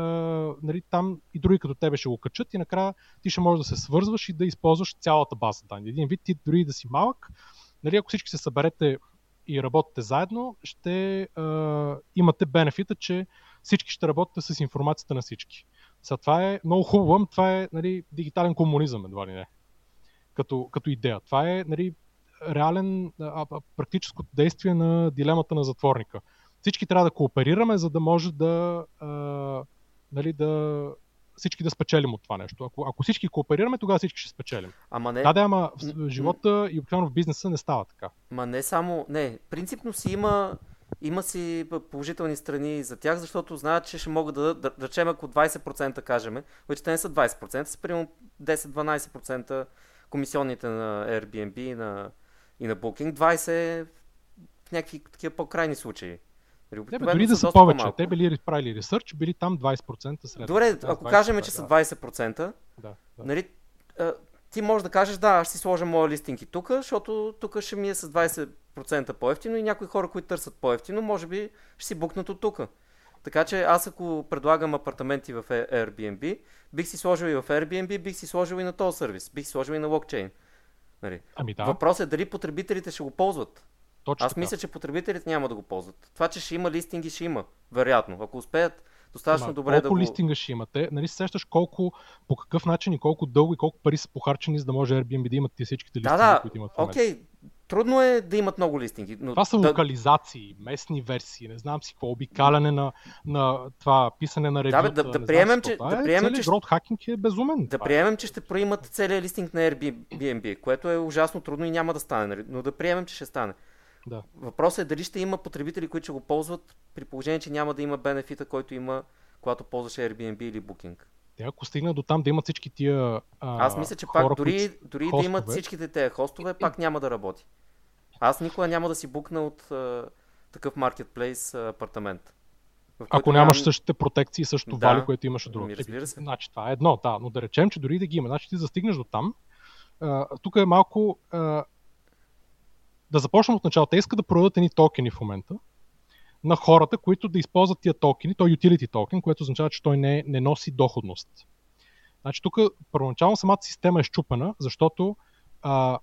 нали, там и други като тебе ще го качат и накрая ти ще можеш да се свързваш и да използваш цялата база данни. Един вид ти дори да си малък, нали, ако всички се съберете и работите заедно, ще а, имате бенефита, че всички ще работите с информацията на всички. Сега това е много хубаво, това е нали, дигитален комунизъм, едва ли не, като, като идея. Това е нали, реален а, практическото действие на дилемата на затворника всички трябва да кооперираме, за да може да, а, нали, да всички да спечелим от това нещо. Ако, ако всички кооперираме, тогава всички ще спечелим. Ама не... Да, да, ама в живота и обикновено в бизнеса не става така. Ма не само... Не, принципно си има има си положителни страни за тях, защото знаят, че ще могат да да, речем ако 20% кажем, вече те не са 20%, са примерно 10-12% комисионните на Airbnb и на, и на Booking, 20% е в някакви такива по-крайни случаи. Не, бе, дори да са повече. По-малко. Те били правили ресърч, били там 20% сред. Добре, ако кажем, че са 20%, да, да. Нали, ти можеш да кажеш, да, аз ще си сложа моя листинг и тук, защото тук ще ми е с 20% по-ефтино и някои хора, които търсят по-ефтино, може би ще си букнат от тук. Така че аз ако предлагам апартаменти в Airbnb, бих си сложил и в Airbnb, бих си сложил и на този сервис, бих си сложил и на блокчейн. Нали? Ами да. Въпросът е дали потребителите ще го ползват. Точно Аз така. мисля, че потребителите няма да го ползват. Това, че ще има листинги, ще има. Вероятно. Ако успеят достатъчно Ама, добре да го... листинга ще имате? Нали се сещаш колко, по какъв начин и колко дълго и колко пари са похарчени, за да може Airbnb да имат всичките листинги, да, да. които имат Окей, трудно е да имат много листинги. Но това са да... локализации, местни версии, не знам си какво, обикаляне на, на това писане на ревюта. Да, да, да приемем, че, да е, приемем, че хакинг е безумен. Да приемем, че ще проимат целият листинг на Airbnb, което е ужасно трудно и няма да стане, нали? но да приемем, че ще стане. Да. Въпросът е дали ще има потребители, които ще го ползват, при положение, че няма да има бенефита, който има когато ползваш Airbnb или Booking. Те ако стигнат до там да имат всички тия а, Аз мисля, че хора, пак дори, дори да имат всичките тези хостове, пак няма да работи. Аз никога няма да си букна от а, такъв маркетплейс а, апартамент. Ако нямаш нямам- същите протекции и същото Да, вали, което имаш другото. разбира се. Значи това е едно, да, но да речем, че дори да ги има, значи ти застигнеш до там, тук е малко а, да започнем от начало. Те искат да продадат едни токени в момента на хората, които да използват тия токени. Той е utility токен, което означава, че той не, не носи доходност. Значи тук първоначално самата система е щупена, защото а,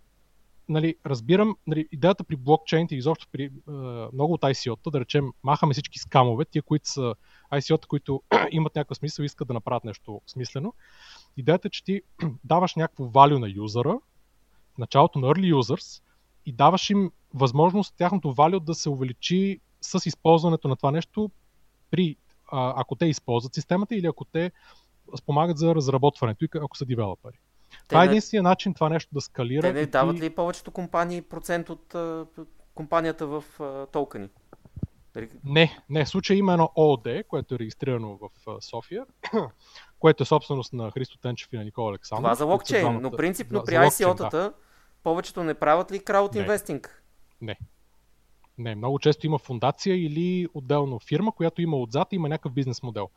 нали, разбирам, нали, идеята при блокчейните и изобщо при а, много от ICO-та, да речем, махаме всички скамове, тия, които са ICO-та, които имат някакъв смисъл и искат да направят нещо смислено. Идеята е, че ти даваш някакво value на юзера, в началото на early users, и даваш им възможност тяхното value да се увеличи с използването на това нещо, при, а, ако те използват системата или ако те спомагат за разработването и ако са девелопери. Това е единствения начин това нещо да скалира. Те не дават ли повечето компании процент от а, компанията в а, токени? Дали- Не, не. В случая има едно ООД, което е регистрирано в София, което е собственост на Христо Тенчев и на Никола Александров. Това за локчейн, но принципно за- при ICO-тата повечето не правят ли крауд Не. инвестинг? Не. Не, много често има фундация или отделно фирма, която има отзад и има някакъв бизнес модел.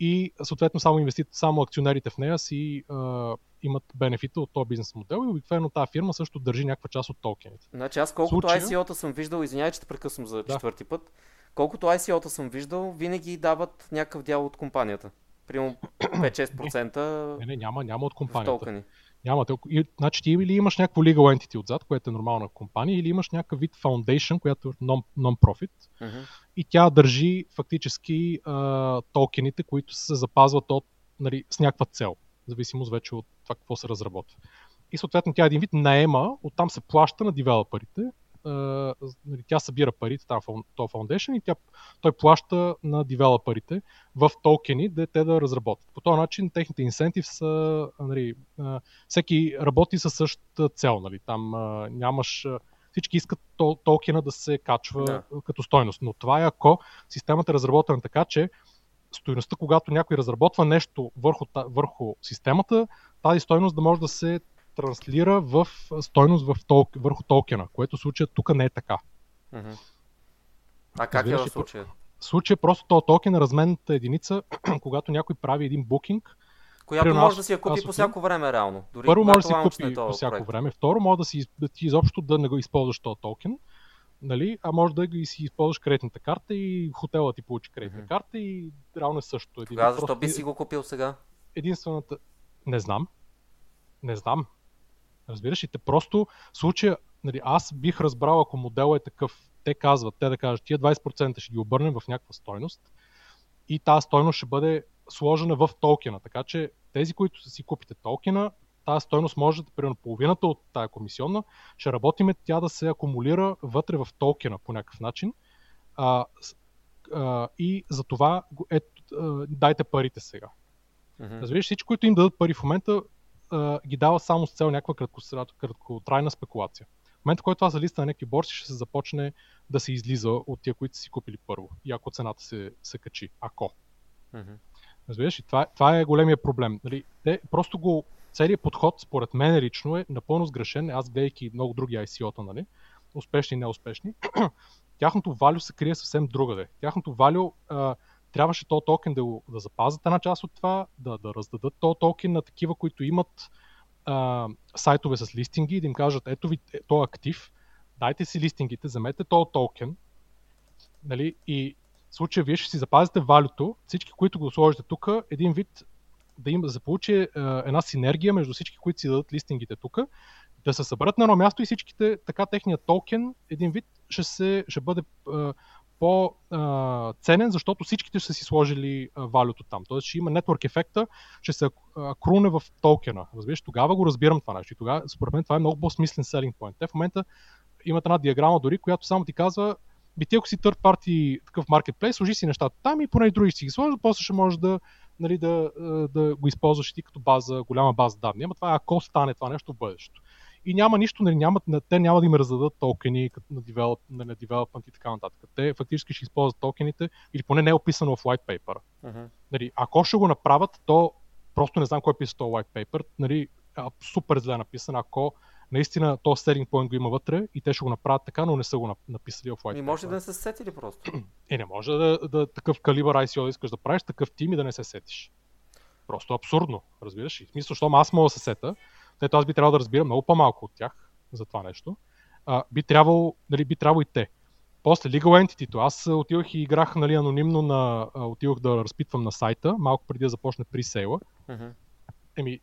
И съответно само, инвестит, само акционерите в нея си а, имат бенефита от този бизнес модел и обикновено тази фирма също държи някаква част от токените. Значи аз колкото Случая- ICO-та съм виждал, извинявай, че те прекъсвам за Да. четвърти път, колкото ICO-та съм виждал, винаги дават някакъв дял от компанията. Примерно 5-6% Не, не, няма, няма от компанията. Няма. значи ти или имаш някакво legal entity отзад, което е нормална компания, или имаш някакъв вид foundation, която е non- non-profit, Мгм. и тя държи фактически а, токените, които се запазват от, нали, с някаква цел, в зависимост вече от това какво се разработва. И съответно тя един вид наема, оттам се плаща на девелоперите, нали, тя събира парите, там то фаундейшн и тя, той плаща на девелоперите в токени, да те да разработят. По този начин техните инсентив са, нали, а, всеки работи със същата цел, нали, там а, нямаш всички искат то, токена да се качва Да. като стойност. Но това е ако системата е разработена така, че стойността, когато някой разработва нещо върху, върху системата, тази стойност да може да се транслира в стойност в тол, върху токена, което в случая тук не е така. Мгм. А как е Разбираш в ли, случая? В случая просто този токен е разменната единица, когато някой прави един букинг, Която Примерно може да си я купи по всяко време, реално. Дори Първо може да си лаунчне купи този по всяко проект. време. Второ, може да, си, да ти изобщо да не го използваш този токен, нали? а може да си използваш кредитната карта и хотела ти получи кредитна Мгм. карта и равно е също. Един, Тогава защо просто би си го купил сега? единствената... Не знам. Не знам. Разбираш ли, те просто в случая, нали, аз бих разбрал, ако моделът е такъв, те казват, те да кажат, тия 20% ще ги обърнем в някаква стойност и тази стойност ще бъде сложена в токена. Така че тези, които си купите токена, тази стойност може да, примерно половината от тази комисионна, ще работиме тя да се акумулира вътре в токена по някакъв начин. А, а, и за това а, дайте парите сега. Мгм. Разбираш, всички, които им дадат пари в момента, а, ги дава само с цел някаква краткотрайна спекулация. В момента, в който това залиста на някакви борси, ще се започне да се излиза от тия, които си купили първо. И ако цената се, се качи. Ако. Мгм. Разбираш, и това, това е големия проблем. Нали, те просто го, целият подход, според мен лично е напълно сгрешен. Аз гледайки много други ICO-та, нали, успешни и неуспешни, тяхното валю се крие съвсем другаде. Тяхното валю а, трябваше то токен да, го- да запазят една част от това, да, да раздадат то токен на такива, които имат а, сайтове с листинги и да им кажат, ето ви е, то актив, дайте си листингите, вземете то токен, нали, и в случая вие ще си запазите валюто, всички, които го сложите тук, един вид да им да получи е, една синергия между всички, които си дадат листингите тук, да се съберат на едно място и всичките, така техният токен, един вид ще, се, ще бъде е, по-ценен, защото всичките ще са си сложили валюто там. Тоест ще има нетворк ефекта, ще се круне в токена. Разбираш, тогава го разбирам това нещо. И тогава, според мен, това е много по-смислен selling point. Те в момента имат една диаграма дори, която само ти казва, би ти ако си third party такъв marketplace, сложи си нещата там и поне и други си ги сложи, после ще можеш да, нали, да, да го използваш и ти като база, голяма база данни. Ама това е ако стане това нещо в бъдещето. И няма нищо, нали, няма, те няма да им раздадат токени на, девелоп, на development и така нататък. Те фактически ще използват токените, или поне не е описано в white paper. Uh-huh. Нали, ако ще го направят, то просто не знам кой е писа този white paper, нали, супер зле написан, ако наистина то setting point го има вътре и те ще го направят така, но не са го написали в white И може да не се сетили просто. Е, не може да, да такъв калибър ICO да искаш да правиш, такъв тим и да не се сетиш. Просто абсурдно, разбираш. И в смисъл, защото аз мога да се сета, тъй аз би трябвало да разбира много по-малко от тях за това нещо. А, би трябвало, нали, би трябвало и те. После Legal Entity, аз отивах и играх нали, анонимно на, отивах да разпитвам на сайта, малко преди да започне пресейла. Uh-huh. Еми,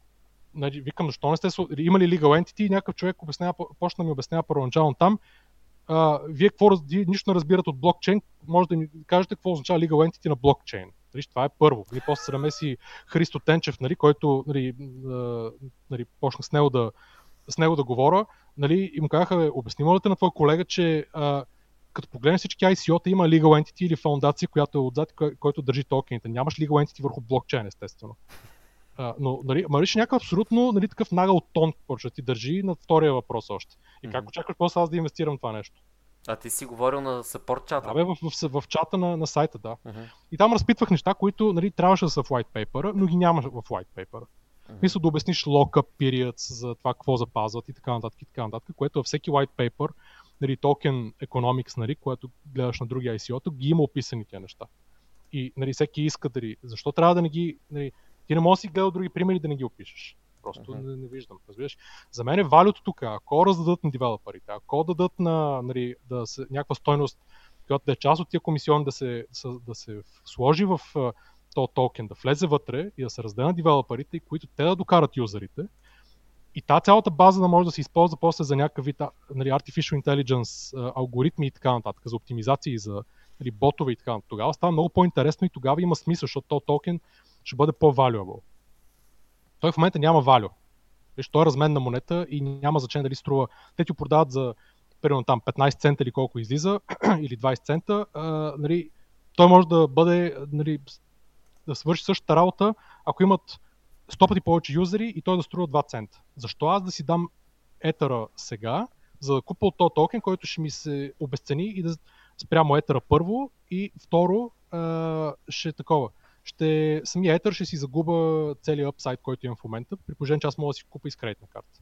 нали, викам, защо не сте, има ли legal entity и някакъв човек обяснява, почна да ми обяснява първоначално там, а, вие какво, нищо не разбират от блокчейн, може да ми кажете какво означава legal entity на блокчейн. Нали, това е първо. Нали, после се намеси Христо Тенчев, нали, който нали, нали, почнах с него да, с него да говоря. Нали, и му казаха, обясни ли на твой колега, че а, като погледнеш всички ICO-та има legal entity или фундация, която е отзад, който държи токените. Нямаш legal entity върху блокчейн, естествено. А, но нали, Мариш някакъв абсолютно нали, такъв нагъл тон, почва ти държи на втория въпрос още. И как очакваш после аз да инвестирам това нещо? А ти си говорил на съпорт чата? Да, бе, в, в, в, чата на, на сайта, да. Uh-huh. И там разпитвах неща, които нали, трябваше да са в white paper, но ги няма в white paper. Uh-huh. Мисля да обясниш lockup periods за това какво запазват и така нататък и така нататък, което във всеки white paper, нали, token economics, нали, което гледаш на други ICO-то, ги има описани тези неща. И нали, всеки иска дали. Защо трябва да не ги. Нали, ти не можеш да си гледал други примери да не ги опишеш. Просто uh-huh. не, не виждам. Разбираш? За мен е валюто тук, ако раздадат на девелоперите, ако дадат на нали, да се, някаква стойност, която да е част от тия комисиони да се, да се сложи в то токен, да влезе вътре и да се раздаде на девелоперите, които те да докарат юзерите, и тази цялата база да може да се използва после за някакъв вид нали, artificial intelligence алгоритми и така нататък, за оптимизации, за нали, ботове и така нататък. Тогава става много по-интересно и тогава има смисъл, защото то токен ще бъде по-valuable. Той в момента няма value. Виж, той е разменна монета и няма значение дали струва. Те ти продават за примерно там 15 цента или колко излиза, или 20 цента, а, нали, той може да бъде, нали, да свърши същата работа, ако имат 100 пъти повече юзери и той да струва 2 цента. Защо аз да си дам етера сега, за да купа от този токен, който ще ми се обесцени и да спрямо етера първо и второ а, ще е такова ще, самия етър ще си загуба целият апсайд, който имам в момента, при положение, че аз мога да си купа и с кредитна карта.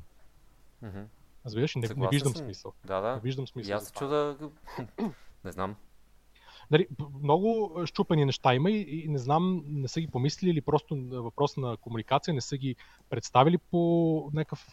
Mm-hmm. Разбираш, не, не виждам съм. смисъл. Да, да. Не виждам смисъл. И аз чуда... не знам. Нали, много щупени неща има и, и не знам, не са ги помислили или просто въпрос на комуникация, не са ги представили по някакъв,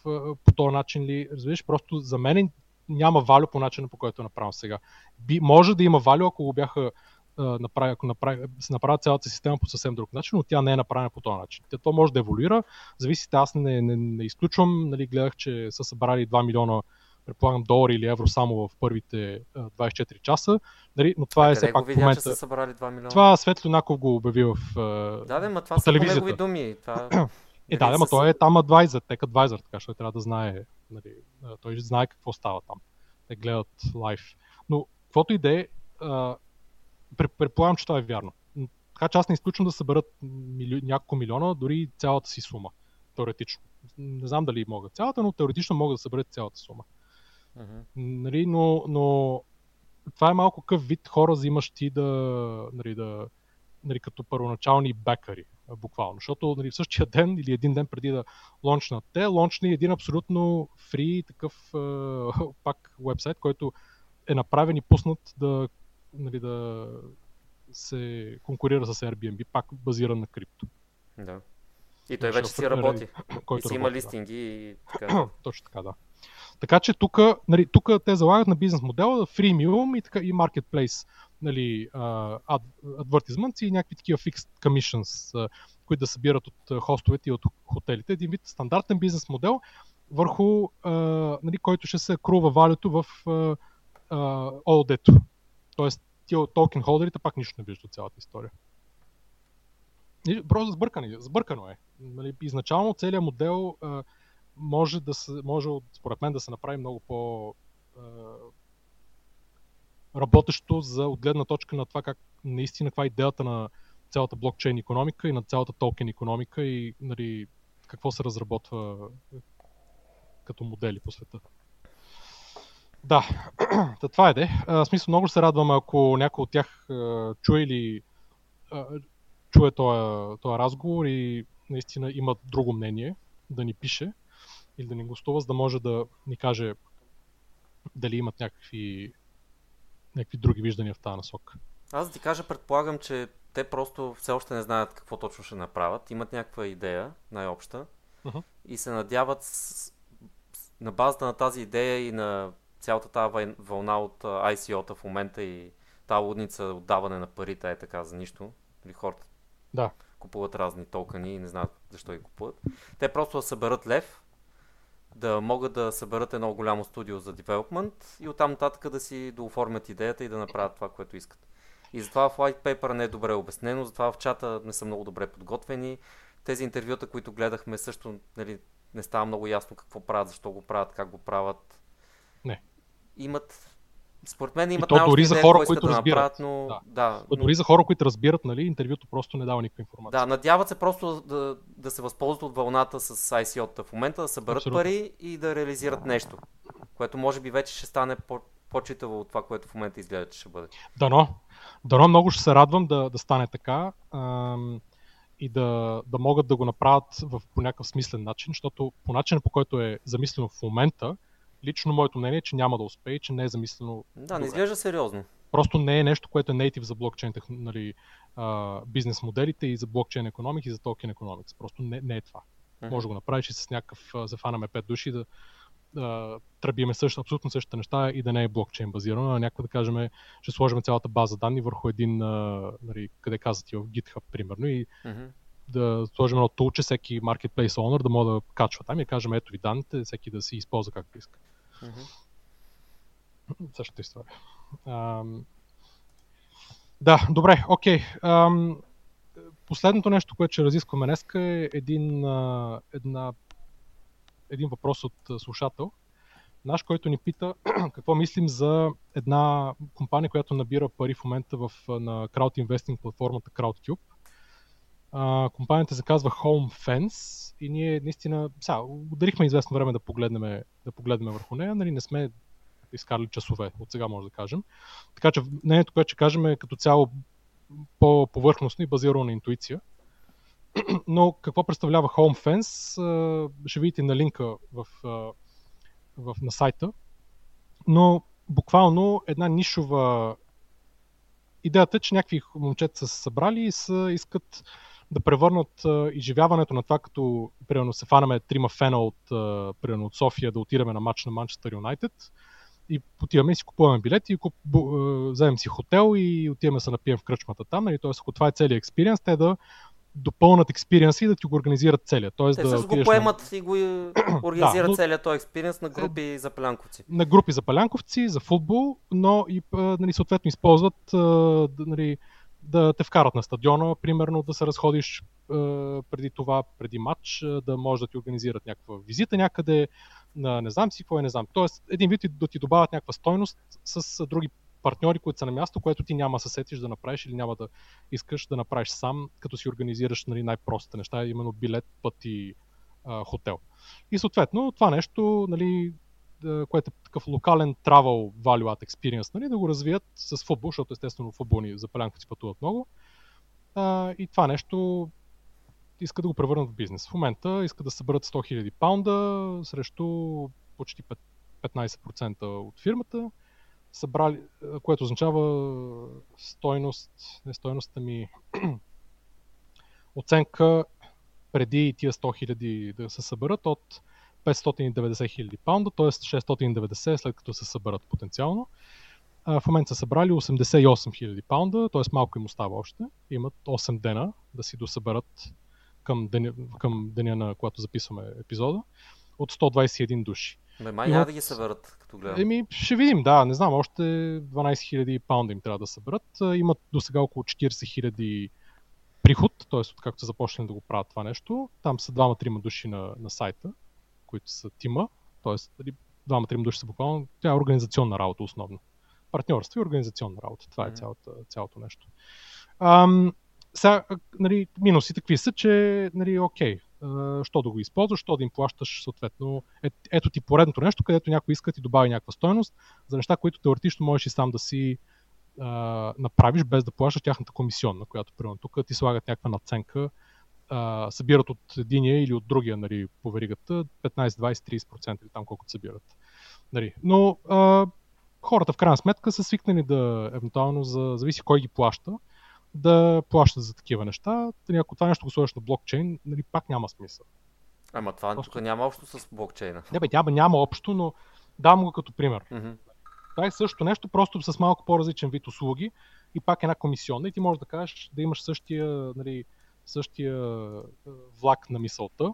по този начин ли. Разбираш, просто за мен няма валю по начина по който е направен сега. Би, може да има валю, ако го бяха направи, ако направи, се направят цялата система по съвсем друг начин, но тя не е направена по този начин. Тя, то може да еволюира, зависите, аз не, не, не изключвам, нали, гледах, че са събрали 2 милиона предполагам долари или евро само в първите 24 часа, нали, но това а е все пак в момента... Че са събрали 2 милиона? Това Светло Наков го обяви в Да, да, ма това са негови думи. Това... е, да, но той е там адвайзър, тек адвайзър, така че трябва да знае, нали, той знае какво става там. Те гледат лайф. Но, каквото и да е, предполагам, че това е вярно. Така че аз не изключвам да съберат мили... няколко милиона, дори цялата си сума. Теоретично. Не знам дали могат цялата, но теоретично могат да съберат цялата сума. Uh-huh. Нали, но, но това е малко къв вид хора, взимащи да, нали, да, нали, като първоначални бекари, буквално. Защото нали, в същия ден или един ден преди да лончнат те, лончни един абсолютно фри такъв е, пак вебсайт, който е направен и пуснат да нали, да се конкурира с Airbnb, пак базиран на крипто. Да. И той вече си работи. Който и си има листинги да. и така. Точно така, да. Така че тук, нали, тук те залагат на бизнес модела, freemium и, така, и marketplace, нали, advertisements и някакви такива fixed commissions, които да събират от хостовете и от хотелите. Един вид стандартен бизнес модел, върху нали, който ще се крува валюто в OLD-то. Тоест, тия токен холдерите пак нищо не виждат от цялата история. Просто сбъркано, сбъркано е. Нали, изначално целият модел а, може, да се, може, според мен, да се направи много по а, работещо за отгледна точка на това как наистина каква е идеята на цялата блокчейн економика и на цялата токен економика и нали, какво се разработва, като модели по света. Да, Та, това е де. В смисъл много се радвам, ако някой от тях чуе или чуе този, този разговор и наистина има друго мнение, да ни пише или да ни гостува, за да може да ни каже дали имат някакви, някакви други виждания в тази насока. Аз да ти кажа, предполагам, че те просто все още не знаят какво точно ще направят. Имат някаква идея, най-обща, uh-huh. и се надяват с, на базата на тази идея и на цялата тази вълна от ICO-та в момента и тази лудница отдаване на парите е така за нищо. Или нали, хората да. купуват разни токени и не знаят защо ги купуват. Те просто да съберат лев, да могат да съберат едно голямо студио за девелопмент и оттам нататък да си дооформят идеята и да направят това, което искат. И затова в white paper не е добре обяснено, затова в чата не са много добре подготвени. Тези интервюта, които гледахме, също нали, не става много ясно какво правят, защо го правят, как го правят. Не. Имат според мен имат най дори за хора, които да разбират. Направят, но... да. да но... Дори за хора, които разбират, нали, интервюто просто не дава никаква информация. Да, надяват се просто да, да се възползват от вълната с ICO-та в момента, да съберат Абсолютно. пари и да реализират нещо, което може би вече ще стане по- по-читаво от това, което в момента изглежда, че ще бъде. Дано. Дано много ще се радвам да, да стане така ам, и да, да могат да го направят в, по някакъв смислен начин, защото по начина по който е замислено в момента, лично моето мнение е, че няма да успее, че не е замислено. Да, не изглежда сериозно. Просто не е нещо, което е native за блокчейн нали, бизнес моделите и за блокчейн економик и за токен економикс. Просто не, не е това. Uh-huh. Може да го направиш и с някакъв, зафанаме 5 души да, да тръбиме също, абсолютно същите неща и да не е блокчейн базирано, а някакво да кажем, ще сложим цялата база данни върху един, нали, къде казвате в GitHub, примерно, и uh-huh. Да сложим едно тулче, всеки marketplace owner да може да качва там и кажем, ето ви данните, всеки да си използва както иска. Uh-huh. Същата история. Ам... Да, добре, окей. Ам... Последното нещо, което ще разискваме днес е един, а, една, един въпрос от слушател, наш, който ни пита какво мислим за една компания, която набира пари в момента в, на investing платформата CrowdCube. А, компанията се казва Home Fence и ние наистина, сега, ударихме известно време да погледнем, да погледнем върху нея, нали, не сме изкарали часове, от сега може да кажем. Така че мнението, което ще кажем е като цяло по-повърхностно и базирано на интуиция. Но какво представлява Home Fence, ще видите на линка в, в, на сайта. Но буквално една нишова идеята е, че някакви момчета са се събрали и са, искат да превърнат а, изживяването на това, като примерно се фанаме трима фена от, а, примерно от София да отидем на матч на Манчестър Юнайтед и отиваме и си купуваме билети и куп, бу, вземем си хотел и отиваме се напием в кръчмата там. Нали? Тоест, ако това е целият експириенс, те да допълнат експириенс и да ти го организират целият. Тоест, те да също го поемат на... и го организират да, целият този експириенс на групи е, за палянковци. На групи за палянковци, за футбол, но и нали, съответно използват нали, да те вкарат на стадиона, примерно да се разходиш преди това, преди матч, да може да ти организират някаква визита някъде, на не знам си какво е, не знам. Тоест, един вид да ти добавят някаква стойност с други партньори, които са на място, което ти няма да се сетиш да направиш или няма да искаш да направиш сам, като си организираш нали, най-простите неща, именно билет, път и хотел. И съответно това нещо, нали, което е такъв локален travel value add experience, нали, да го развият с футбол, защото естествено футболни запалянковци пътуват много. А, и това нещо искат да го превърнат в бизнес. В момента искат да съберат 100 000 паунда срещу почти 15% от фирмата, събрали, което означава стойност, не стойността ми, оценка преди тия 100 000 да се съберат от 590 хиляди паунда, т.е. 690 след като се съберат потенциално. в момента са събрали 88 хиляди паунда, т.е. малко им остава още. Имат 8 дена да си досъберат към деня, към деня на когато записваме епизода от 121 души. Бе, май няма да ги съберат, като гледам. Еми, ще видим, да, не знам, още 12 000 паунда им трябва да съберат. Имат до сега около 40 000 приход, т.е. откакто са започнали да го правят това нещо. Там са двама-трима души на, на сайта, които са тима, т.е. двама-трима души са буквално, тя е организационна работа основно. Партньорство и организационна работа, това е цялото, цялото нещо. Ам, сега, нали, минусите какви са, че, нали, окей, що да го използваш, що да им плащаш съответно. Е, ето ти поредното нещо, където някой иска да ти добави някаква стойност за неща, които теоретично можеш и сам да си а, направиш без да плащаш тяхната комисионна, която примерно тук ти слагат някаква наценка, а, събират от единия или от другия нали, по веригата 15, 20, 30% или там колкото събират. Нали. Но а, хората в крайна сметка са свикнали да, евентуално, за, зависи кой ги плаща, да плащат за такива неща. Нали, ако това нещо го сложиш на блокчейн, нали, пак няма смисъл. Ама това Просто... тук няма общо с блокчейна. Не бе, няма, няма общо, но давам го като пример. Mm-hmm. Това е също нещо, просто с малко по-различен вид услуги и пак една комисионна и ти можеш да кажеш да имаш същия, нали, същия влак на мисълта,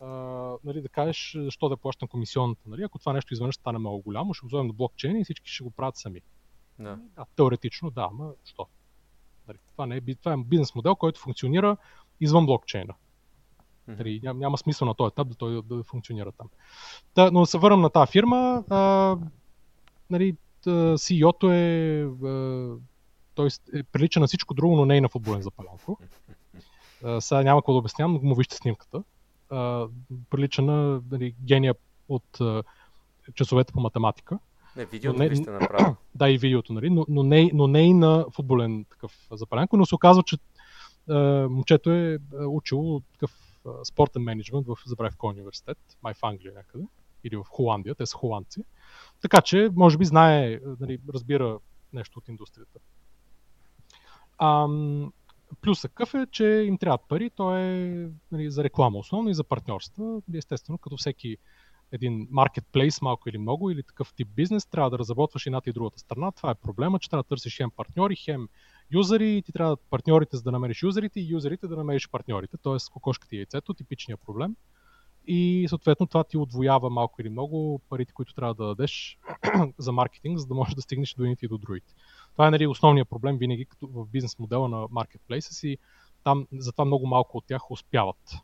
а, нали, да кажеш защо да плащам комисионната. Нали? Ако това нещо изведнъж стане много голямо, ще го вземем на блокчейн и всички ще го правят сами. Да. да теоретично, да, ама що? Нали, това, не е, това е бизнес модел, който функционира извън блокчейна. Нали, няма, няма смисъл на този етап да той да, да функционира там. Та, но да се върнем на тази фирма. А, нали, CEO-то е, а, той е прилича на всичко друго, но не и на футболен запалянко. Сега няма какво да обяснявам, но му вижте снимката. А, прилича на нали, гения от а, часовете по математика. Не, видеото не, вижте направо. Да, и видеото, нали, но, но, не, но не и на футболен такъв запалянко, но се оказва, че а, момчето е учило такъв а, спортен менеджмент в, забравих кой университет, май в Англия някъде, или в Холандия, те са холандци. Така че, може би знае, нали, разбира нещо от индустрията. Ам, плюсът къв е, че им трябват пари, то е нали, за реклама основно и за партньорства. Естествено, като всеки един маркетплейс, малко или много, или такъв тип бизнес, трябва да разработваш едната и другата страна. Това е проблема, че трябва да търсиш хем партньори, хем юзери ти трябва партньорите за да намериш юзерите и юзерите да намериш партньорите, т.е. кокошката и яйцето, типичният проблем и съответно това ти отвоява малко или много парите, които трябва да дадеш за маркетинг, за да можеш да стигнеш до едните и до другите. Това е нали, основният проблем винаги като в бизнес модела на Marketplace си. Там затова много малко от тях успяват.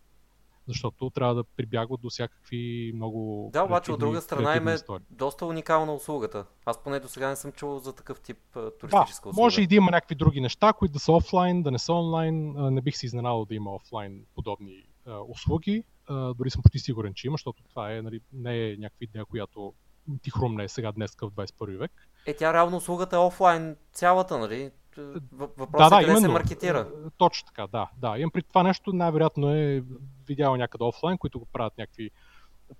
Защото трябва да прибягват до всякакви много. Да, обаче от друга страна им е доста уникална услугата. Аз поне до сега не съм чувал за такъв тип туристическа да, услуга. Може и да има някакви други неща, които да са офлайн, да не са онлайн. Не бих се изненадал да има офлайн подобни услуги дори съм почти сигурен, че има, защото това е, нали, не е някаква идея, която ти хрумне сега днес в 21 век. Е, тя реално услугата е офлайн цялата, нали? Въпросът да, да, е къде именно, се маркетира. Точно така, да. да. Имам при това нещо, най-вероятно е видял някъде офлайн, които го правят някакви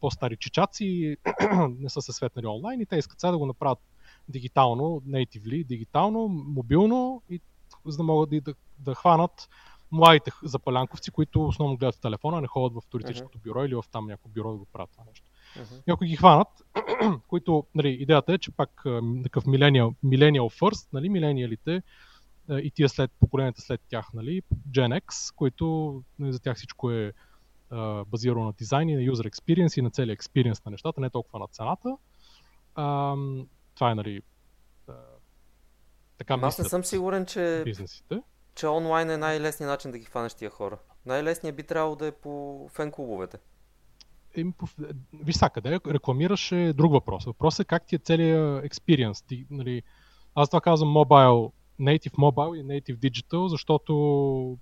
по-стари чичаци, не са се светнали онлайн и те искат сега да го направят дигитално, natively, дигитално, мобилно, и, за да могат да, да, да хванат младите запалянковци, които основно гледат в телефона, не ходят в туристическото бюро или в там някакво бюро да го правят това нещо. Uh-huh. И ако ги хванат, които, нали, идеята е, че пак такъв millennial, millennial first, нали, милениалите и тия след поколенията след тях, нали, Gen X, които нали, за тях всичко е а, базирано на дизайн и на user experience и на целият experience на нещата, не толкова на цената. А, това е, нали, а, така Аз не съм сигурен, че бизнесите че онлайн е най-лесният начин да ги хванеш тия хора. Най-лесният би трябвало да е по фен-клубовете. По... Виж са, къде рекламираш е друг въпрос. Въпросът е как ти е целият експириенс. Ти, нали, аз това казвам mobile, native mobile и native digital, защото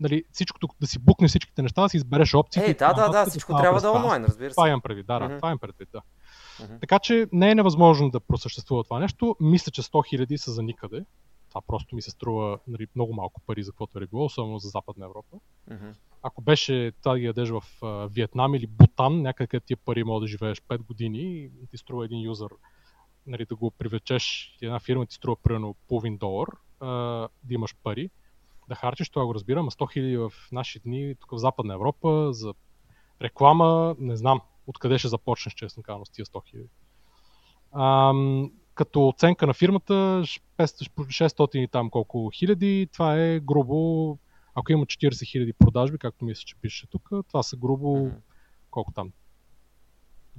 нали, всичкото, да си букне всичките неща, да си избереш опции. Е, да, да, да, всичко трябва да е онлайн, разбира се. Това имам предвид, да, да, mm-hmm. това имам предвид, да. Mm-hmm. Така че не е невъзможно да просъществува това нещо. Мисля, че 100 000 са за никъде това просто ми се струва нали, много малко пари за каквото е било, особено за Западна Европа. Mm-hmm. Ако беше да ги ядеш в Виетнам или Бутан, някъде тия пари може да живееш 5 години и ти струва един юзър нали, да го привлечеш една фирма ти струва примерно половин долар, да имаш пари, да харчиш, това го разбирам, а 100 хиляди в наши дни, тук в Западна Европа, за реклама, не знам откъде ще започнеш, честно казано, с тия 100 хиляди. Като оценка на фирмата 600 и там колко хиляди, това е грубо, ако има 40 хиляди продажби, както мисля, че пише тук, това са грубо, mm-hmm. колко там,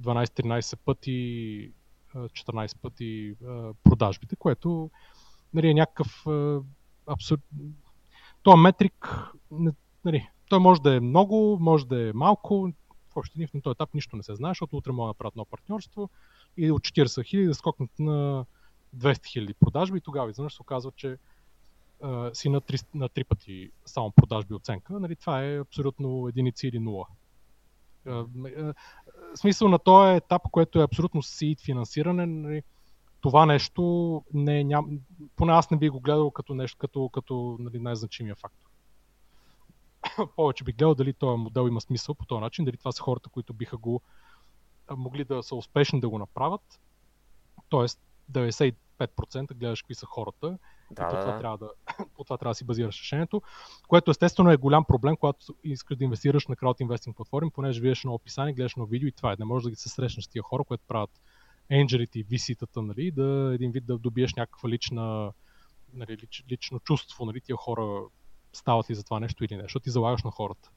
12-13 пъти, 14 пъти продажбите, което нали, е някакъв абсурд. Това метрик, нали, той може да е много, може да е малко, в общи в този етап нищо не се знае, защото утре може да направят едно партньорство и от 40 хиляди да скокнат на 200 хиляди продажби и тогава изведнъж се оказва, че си на три, на три пъти само продажби оценка, нали, това е абсолютно единици или нула. Смисъл на този етап, което е абсолютно seed финансиране, нали, това нещо не, ням, поне аз не би го гледал като нещо, като, като нали, най-значимия фактор. Повече би гледал дали този модел има смисъл по този начин, дали това са хората, които биха го могли да са успешни да го направят. Тоест, 95% гледаш какви са хората. Да, по, да, това да. трябва да, по това трябва да си базираш решението, което естествено е голям проблем, когато искаш да инвестираш на крауд инвестинг платформи, понеже видиш едно описание, гледаш едно видео и това е. Не можеш да ги се срещнеш с тия хора, които правят енджелите и виситата, нали, да един вид да добиеш някаква лична, нали, лич, лично чувство, нали, тия хора стават ли за това нещо или не, защото ти залагаш на хората.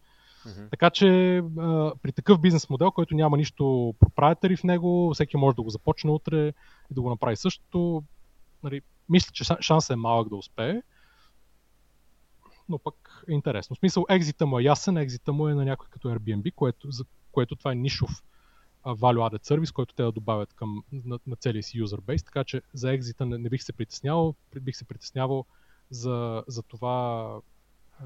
Мгм. Така че а, при такъв бизнес модел, който няма нищо проприетари в него, всеки може да го започне утре и да го направи същото. Нали, мисля, че ша- шансът е малък да успее, но пък е интересно. В смисъл, екзита му е ясен, екзита му е на някой като Airbnb, което, за което това е нишов а, value added сервис, който те да добавят към, на, на целия си user base, така че за екзита не, не бих се притеснявал, при- бих се притеснявал за, за това а,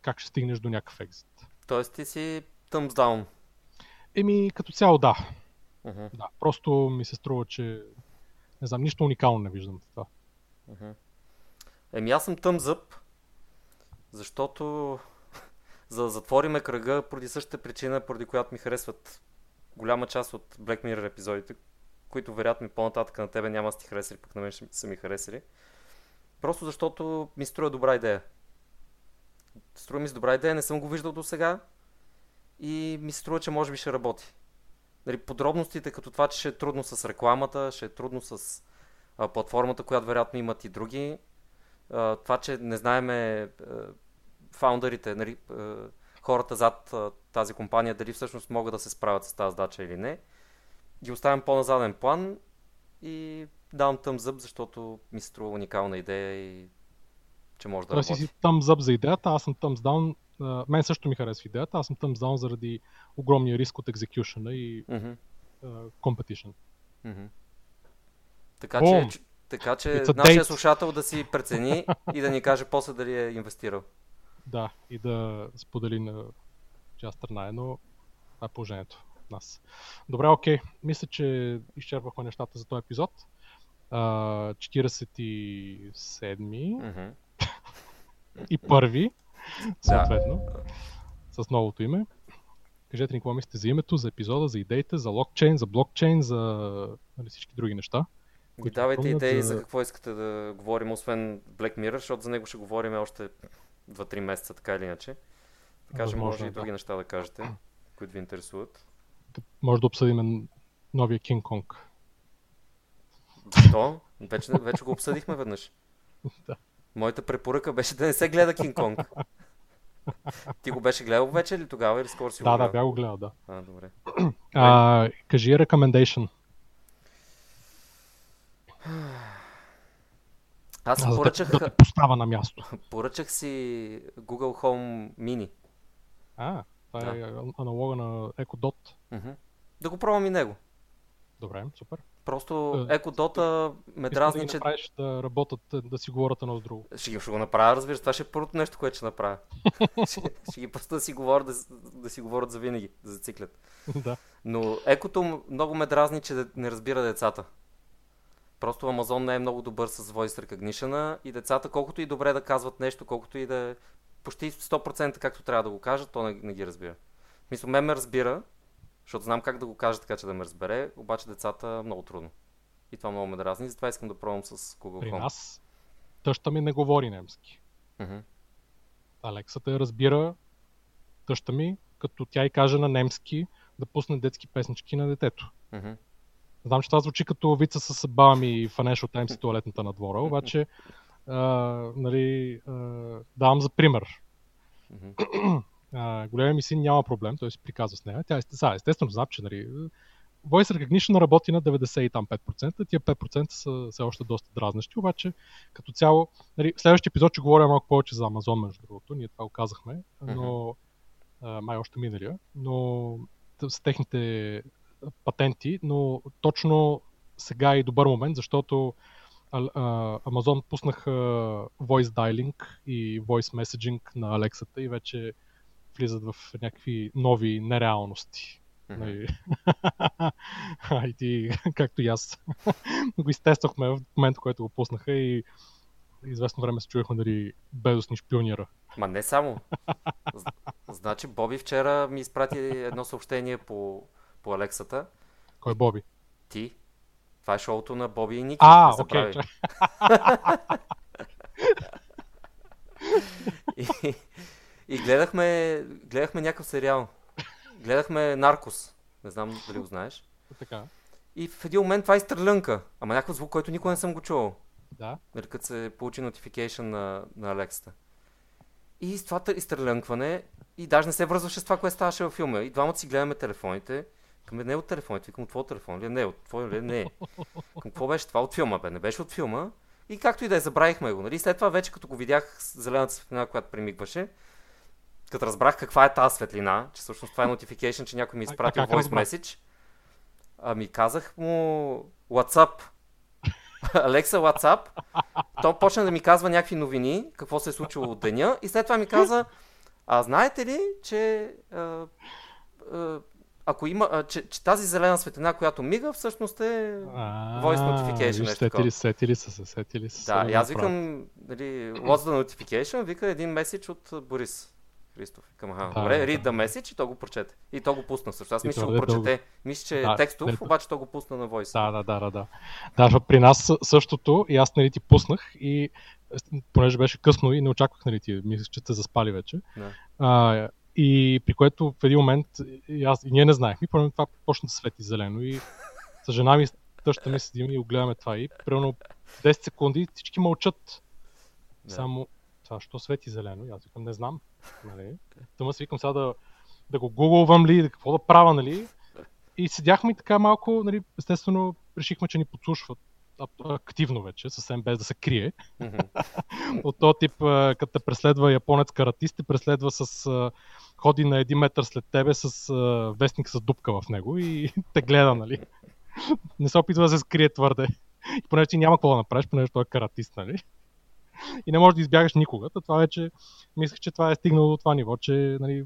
как ще стигнеш до някакъв екзит. Тоест ти си thumbs down. Еми, като цяло да. Мгм, да. Просто ми се струва, че не знам, нищо уникално не виждам в това. Еми аз съм up, защото за да затвориме кръга поради същата причина, поради която ми харесват голяма част от Black Mirror епизодите, които вероятно по-нататък на тебе няма да ти харесали, пък на мен ще са ми харесали. Просто защото ми струва добра идея. Струва ми се добра идея, не съм го виждал до сега и ми струва, че може би ще работи. Нали, подробностите, като това, че ще е трудно с рекламата, ще е трудно с а, платформата, която вероятно имат и други. А, това, че не знаеме а, фаундърите, нали, а, хората зад тази компания, дали всъщност могат да се справят с тази задача или не, ги оставям по-назаден план и давам thumbs up, защото ми се струва уникална идея и че може да Тоест работи. си thumbs up за идеята, аз съм down. а, мен също ми харесва идеята, аз съм thumbs down заради огромния риск от execution и Мгм, uh, competition. мгм. Така Бум! че, така че нашия слушател да си прецени и да ни каже после дали е инвестирал. Да, и да сподели на чия страна е, но това е положението нас. Добре, окей. Мисля, че изчерпахме нещата за този епизод. А, 47 Мгм. и първи, съответно, с новото име. Кажете ни какво мислите за името, за епизода, за идеите, за локчейн, за блокчейн, за нали, всички други неща. Които давайте идеи за- за какво искате да говорим, освен Black Mirror, защото за него ще говорим още 2-3 месеца, така или иначе. Така че може е, и да. други неща да кажете, които ви интересуват. Може да обсъдим новия King Kong. Защо? Вече, вече го обсъдихме веднъж. Да. Моята препоръка беше да не се гледа Кинг Конг. Ти го беше гледал вече ли тогава или скоро си го Да, да, гледал? бях го гледал, да. А, добре. А, кажи recommendation. Аз да, поръчах, да те поставя на място. поръчах си Google Home Mini. А, това Да. е аналога на Echo Dot. Мгм. Да го пробвам и него. Добре, супер. Просто Е, Echo Dot ме да дразни, ги че направиш да работят, да си говорят едно с друго. Ще, ги- ще го направя, разбира се. Това ще е първото нещо, което ще направя. ще, ще ги пуста да си говорят, да, да си говорят за винаги, да зациклят. да. Но екото много ме дразни, че не разбира децата. Просто Amazon не е много добър с voice recognition и децата, колкото и добре да казват нещо, колкото и да е почти 100% както трябва да го кажат, то не, не ги разбира. В смисъл, мен ме разбира, защото знам как да го кажа така, че да ме разбере, обаче децата много трудно. И това много ме дразни, затова искам да пробвам с Google При Home. нас тъща ми не говори немски. Мгм. Алекса те разбира тъща ми, като тя и каже на немски да пусне детски песнички на детето. Мгм. Знам, че това звучи като вица с баба ми и Financial Times и туалетната на двора, обаче а, нали, а, давам за пример. Мгм. А, големия ми син няма проблем, той си приказва с нея. Тя естествено, естествено знам, че нали, Voice Recognition работи на 95%, тия 5% са все още доста дразнещи, обаче като цяло, нали, в следващия епизод ще говоря малко повече за Amazon, между другото, ние това го казахме, но а, май още миналия, но с техните патенти, но точно сега е и добър момент, защото Amazon пуснаха voice dialing и voice messaging на Алексата и вече влизат в някакви нови нереалности. Mm-hmm. и ти, както и аз, го изтествахме в момента, който го пуснаха и известно време се чуехме дали Безос ни шпионира. Ма не само. Значи Боби вчера ми изпрати едно съобщение по, по Алексата. Кой е Боби? Ти. Това е шоуто на Боби и Ники. А, окей. Okay, и, и гледахме, гледахме някакъв сериал. Гледахме Наркос. Не знам дали го знаеш. Така. И в един момент това изстрелянка. Ама някакъв звук, който никога не съм го чувал. Да. Нали, като се получи notification на, на Алексата. И с това изстрелянкване, и даже не се връзваше с това, което ставаше във филма. И двамата си гледаме телефоните. Към не е от телефоните, викам от твой телефон ли? Е? Не, от твой ли? Е? Не. Към какво беше това? От филма, бе. Не беше от филма. И както и да е, забравихме го. Нали? След това вече, като го видях зелената светлина, която премигваше, като разбрах каква е тази светлина, че всъщност това е notification, че някой ми изпратил voice message, ами казах му WhatsApp. Алекса WhatsApp. То почна да ми казва някакви новини, какво се е случило от деня и след това ми каза, а знаете ли, че а, а, ако има, а, че, че тази зелена светлина, която мига, всъщност е voice notification. Сетили, сетили са се, сетили са Да, и аз викам, нали, what's the notification, вика един меседж от Борис. Христов. Към, аха, да, добре, да, read the message и то го прочете. И то го пусна също. Аз мисля, че го прочете. Дълго... Мисля, че да, текстов, не... обаче то го пусна на Voice. Да, да, да, да. Да, да при нас същото и аз нали ти пуснах и понеже беше късно и не очаквах нали ти, мисля, че сте заспали вече. Да. А, и при което в един момент и, аз, и ние не знаехме, първо това почна да свети зелено и с жена ми, тъща ми седим и огледаме това и примерно 10 секунди всички мълчат. Да. Само това, що свети зелено? И аз викам, не знам. Нали? Тъма си викам сега да, да го гугълвам ли, да какво да правя, нали? И седяхме и така малко, нали, естествено, решихме, че ни подслушват активно вече, съвсем без да се крие. Mm-hmm. От този тип, като те преследва японец каратист, те преследва с ходи на един метър след тебе с вестник с дупка в него и те гледа, нали? Не се опитва да се скрие твърде. И понеже ти няма какво да направиш, понеже той е каратист, нали? И не можеш да избягаш никога. То това вече, мислех, че това е стигнало до това ниво, че нали,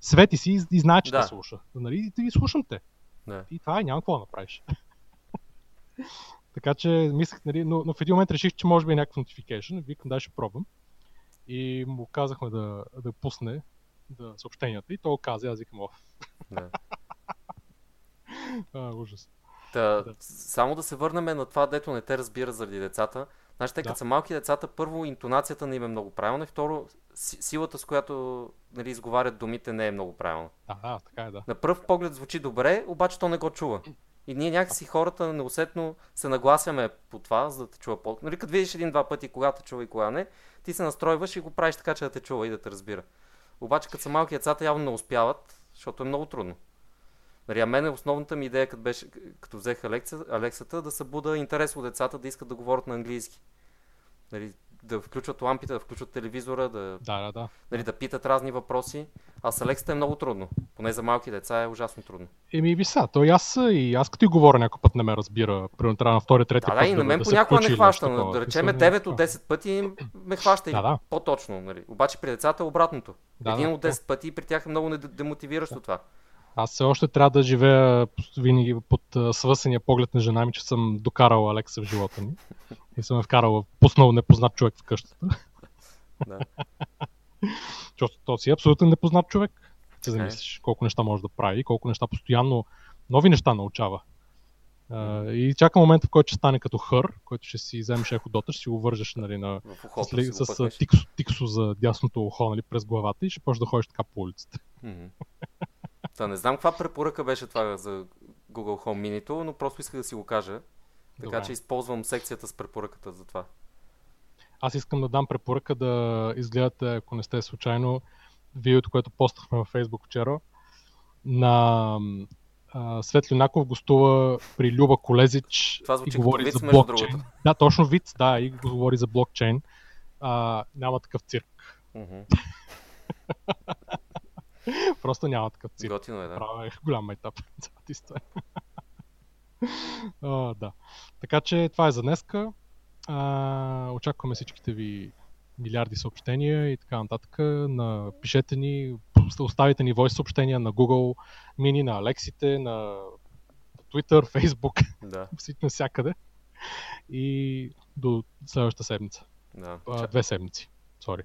свети си и, и знае, че да. те слуша. Нали? И, и слушам те. Да. И това е, няма какво да направиш. Така че мислех, нали, но, но в един момент реших, че може би е някакъв notification. Викам, дай ще пробвам. И му казахме да, да пусне да, съобщенията и той каза, аз викам оф. Да. а, ужас. Та, да. Само да се върнем на това, дето не те разбира заради децата. Значи, те да. като са малки децата, първо интонацията не им е много правилна и второ силата, с която нали, изговарят думите не е много правилна. А, да, така е, да. На пръв поглед звучи добре, обаче то не го чува. И ние някакси хората неусетно се нагласяме по това, за да те чува по Нали, като видиш един-два пъти, кога те чува и кога не, ти се настройваш и го правиш така, че да те чува и да те разбира. Обаче, като са малки децата, явно не успяват, защото е много трудно. Нали, а мен основната ми идея, като, беше, като взех Алекса, Алексата, да събуда интерес от децата да искат да говорят на английски. Нали, да включват лампите, да включват телевизора, да, да, да, да. Нали, да питат разни въпроси. А с Алексата е много трудно. Поне за малки деца е ужасно трудно. Еми, ви са, той аз и аз като и говоря някой път не ме разбира. Примерно трябва на втори, трети да, път. Да, и на мен да, понякога не хваща. Да, да речем 9 от 10 пъти ме хваща да, да. по-точно. Нали. Обаче при децата е обратното. Да, Един да, от 10 пъти при тях е много демотивиращо това. Аз все още трябва да живея винаги под свъсения поглед на жена ми, че съм докарал Алекса в живота ми. И съм е вкарал, пуснал непознат човек в къщата. Да. Защото то си е абсолютно непознат човек. Се замислиш колко неща може да прави, колко неща постоянно, нови неща научава. Uh, и чака момента, в който ще стане като хър, който ще си вземеш еходота, ще си го вържеш нали, на, с, с, с тиксо, тиксо за дясното ухо нали, през главата и ще почнеш да ходиш така по улицата. Mm-hmm. Та не знам каква препоръка беше това за Google Home Mini, но просто исках да си го кажа. Така Добре. че използвам секцията с препоръката за това. Аз искам да дам препоръка да изгледате, ако не сте случайно, видеото, което постахме във Facebook вчера. На Светли Наков гостува при Люба Колезич Това и говори виц, за блокчейн. Да, точно вид, да, и говори за блокчейн. А, няма такъв цирк. Mm-hmm. Просто няма такъв цирк. Готино е, да. Правя голям майтап. О, да. Така че това е за днеска. А, очакваме всичките ви милиарди съобщения и така нататък. На, пишете ни, оставите ни voice съобщения на Google Mini, на Алексите, на Twitter, Facebook, Да, навсякъде. И до следващата седмица. да. А, две седмици. Сори.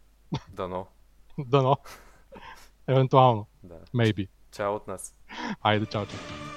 Дано. Дано. Евентуално. Да. Maybe. Чао от нас. Айде, чао, чао.